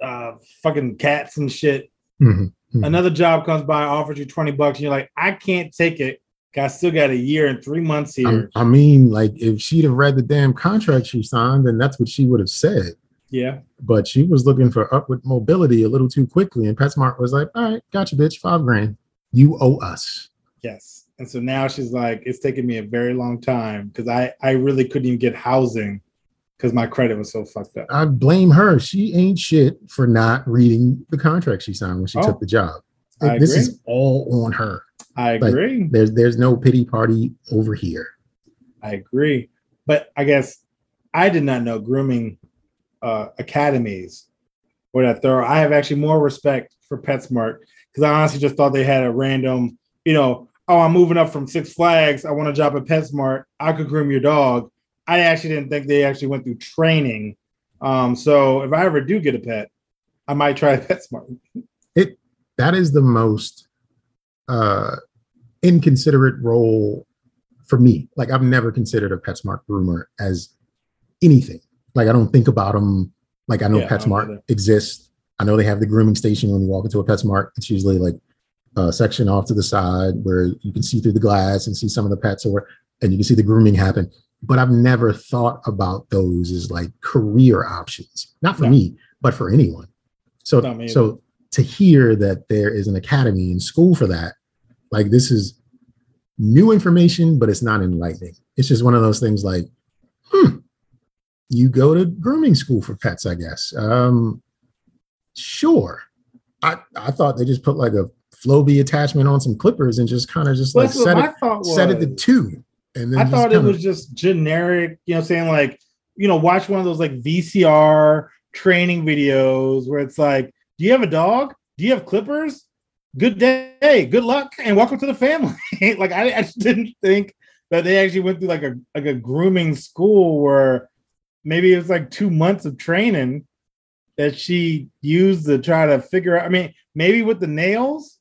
uh, fucking cats and shit. Mhm. Mhm. Another job comes by, offers you 20 bucks, and you're like, I can't take it. I still got a year and three months here. I'm- I mean, like if she'd have read the damn contract she signed, then that's what she would have said. yeah. But she was looking for upward mobility a little too quickly, and PetSmart was like, "All right, gotcha, bitch, five grand. You owe us." Yes. And so now she's like, it's taken me a very long time because I, I really couldn't even get housing because my credit was so fucked up. I blame her. She ain't shit for not reading the contract she signed when she Oh, took the job. I this agree. is all on her. I like- agree. There's there's no pity party over here. I agree. But I guess I did not know grooming uh, academies were that thorough. I have actually more respect for PetSmart because I honestly just thought they had a random, you know, oh, I'm moving up from Six Flags. I want to job at PetSmart. I could groom your dog. I actually didn't think they actually went through training. Um, so if I ever do get a pet, I might try PetSmart. It that is the most uh inconsiderate role for me. Like I've never considered a PetSmart groomer as anything. Like I don't think about them. Like I know Yeah, I PetSmart either. exists. I know they have the grooming station when you walk into a PetSmart. It's usually like a section off to the side where you can see through the glass and see some of the pets or and you can see the grooming happen. But I've never thought about those as like career options. Not for No. me, but for anyone. So Not me either. so to hear that there is an academy in school for that, like this is new information, but it's not enlightening. It's just one of those things like, hmm, you go to grooming school for pets, I guess. Um, sure. I, I thought they just put like a Flowbee attachment on some clippers and just kind of just Well, like set it, set it to two. And then I thought it was just generic, you know, saying like, you know, watch one of those like VCR training videos where it's like, do you have a dog? Do you have clippers? Good day, good luck, and welcome to the family. like I, I just didn't think that they actually went through like a like a grooming school where maybe it was like two months of training that she used to try to figure out. I mean, maybe with the nails,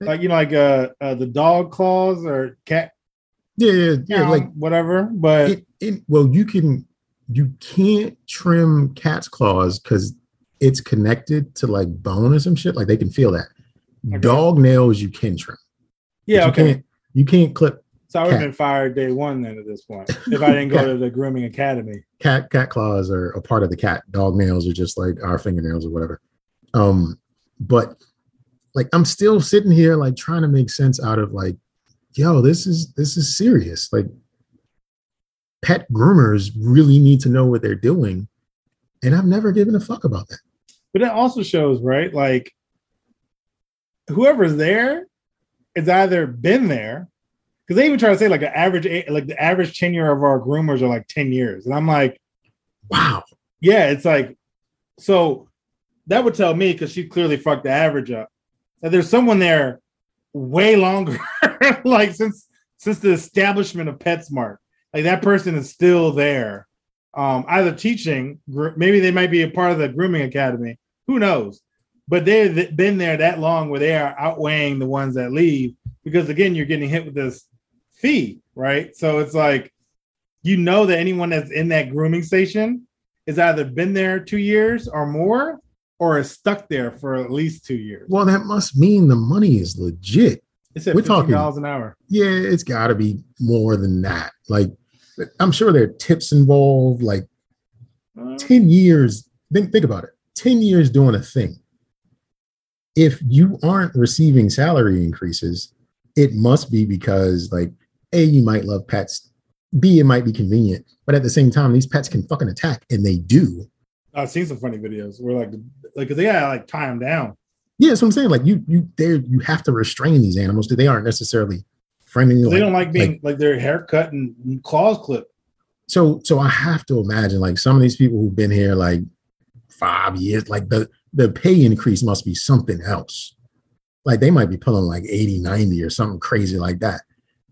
like you know, like uh, uh the dog claws or cat yeah, yeah, yeah, yeah, like whatever. But it, it well you can you can't trim cat's claws because it's connected to like bone or some shit like they can feel that Okay. dog nails you can trim yeah, you okay. can't you can't clip So I would have been fired day one then at this point if I didn't go Cat. to the grooming academy. cat cat claws are a part of the cat dog nails are just like our fingernails or whatever um but like i'm still sitting here like trying to make sense out of like yo this is this is serious like pet groomers really need to know what they're doing and i've never given a fuck about that But that also shows, right? Like whoever's there has either been there because they even try to say like the average like the average tenure of our groomers are like 10 years. And I'm like, wow yeah, it's like so that would tell me because she clearly fucked the average up that there's someone there way longer, like since since the establishment of PetSmart. Like that person is still there, um, either teaching. gr- Maybe they might be a part of the grooming academy. Who knows? But they've th- been there that long where they are outweighing the ones that leave because again, you're getting hit with this fee, right? So it's like you know that anyone that's in that grooming station has either been there two years or more or is stuck there for at least two years. well that must mean the money is legit. It's at we're $15 talking- an hour. yeah it's got to be more than that. Like i'm sure there are tips involved like Uh, 10 years think, think about it. 10 years doing a thing. If you aren't receiving salary increases it must be because like a you might love pets. B it might be convenient. But at the same time these pets can fucking attack and they do I've seen some funny videos where like like 'cause they gotta like tie them down. yeah that's what i'm saying like you you there you have to restrain these animals they aren't necessarily friendly they don't like being like, their haircut and claws clipped. so so i have to imagine like some of these people who've been here like five years like the the pay increase must be something else like they might be pulling like 80 90 or something crazy like that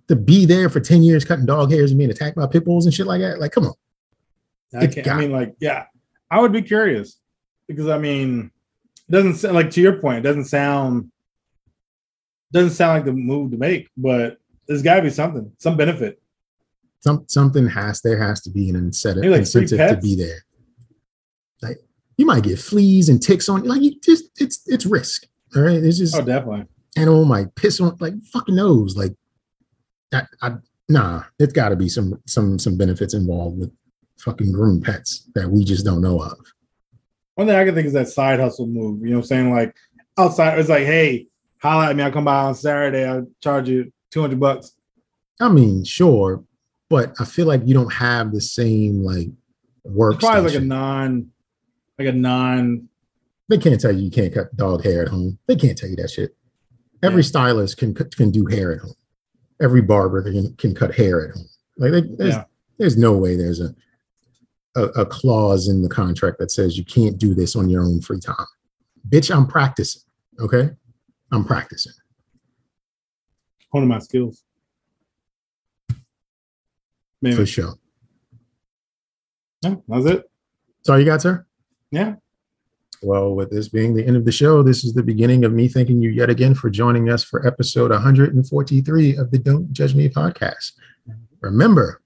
to be there for 10 years cutting dog hairs and being attacked by pit bulls and shit like that like come on I can't. I mean, like, yeah, I would be curious because I mean, it doesn't sound like to your point. It doesn't sound doesn't sound like the move to make, but there's got to be something, some benefit. some something has there has to be an incentive, like incentive to be there like you might get fleas and ticks on you like you just it's it's risk all right it's just Oh, definitely. animal might piss on like fucking knows like I, I nah it's got to be some some some benefits involved with fucking groom pets that we just don't know of One thing I can think is that side hustle move. You know, what I'm saying like outside, it's like, hey, holla at me. I'll come by on Saturday. I'll charge you two hundred bucks. i mean sure but i feel like you don't have the same like work It's probably like a non, like a non. they can't tell you you can't cut dog hair at home they can't tell you that shit every Yeah. stylist can can do hair at home every barber can, can cut hair at home like they, there's, Yeah. there's no way there's a, a a clause in the contract that says you can't do this on your own free time bitch i'm practicing okay i'm practicing Honing my skills. Maybe. for sure. Yeah, that's it. That's all you got, sir? Yeah. Well, with this being the end of the show, this is the beginning of me thanking you yet again for joining us for episode 143 of the Don't Judge Me podcast. Remember,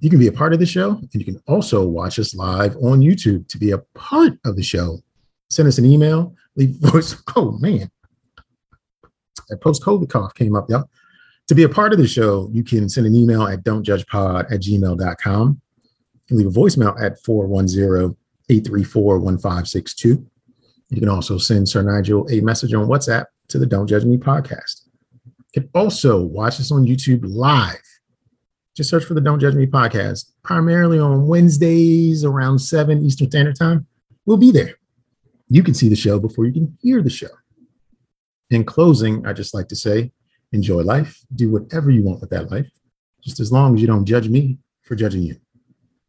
you can be a part of the show and you can also watch us live on YouTube to be a part of the show. Send us an email, leave voice. Oh, man. That post COVID cough came up, y'all. To be a part of the show, you can send an email at don'tjudgepod at gmail.com and leave a voicemail at 410 834 1562. You can also send Sir Nigel a message on WhatsApp to the Don't Judge Me podcast. You can also watch us on YouTube live. Just search for the Don't Judge Me podcast, primarily on Wednesdays around 7 Eastern Standard Time. We'll be there. You can see the show before you can hear the show. In closing, I just like to say enjoy life, do whatever you want with that life, just as long as you don't judge me for judging you.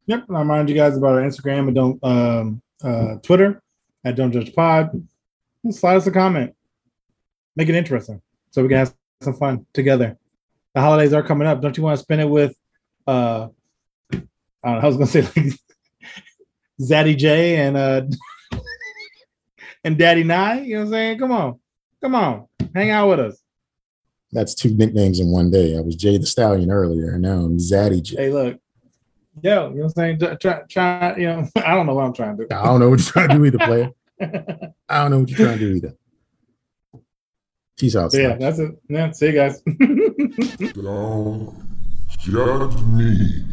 Yep. And I remind you guys about our Instagram and don't um uh Twitter at Don't Judge Pod. Slide us a comment. Make it interesting. So we can have some fun together. The holidays are coming up. Don't you want to spend it with uh I don't know, I was gonna say like Zaddy J and uh and Daddy Nye, you know what I'm saying? Come on. Come on. Hang out with us. That's two nicknames in one day. I was Jay the Stallion earlier, and now I'm Zaddy J. Hey, look. Yo, you know what I'm saying? Try, try, you know, I don't know what I'm trying to do. I don't know what you're trying to do either, player. I don't know what you're trying to do either. Peace out. So yeah, that's it. Yeah, see you guys. Don't judge me.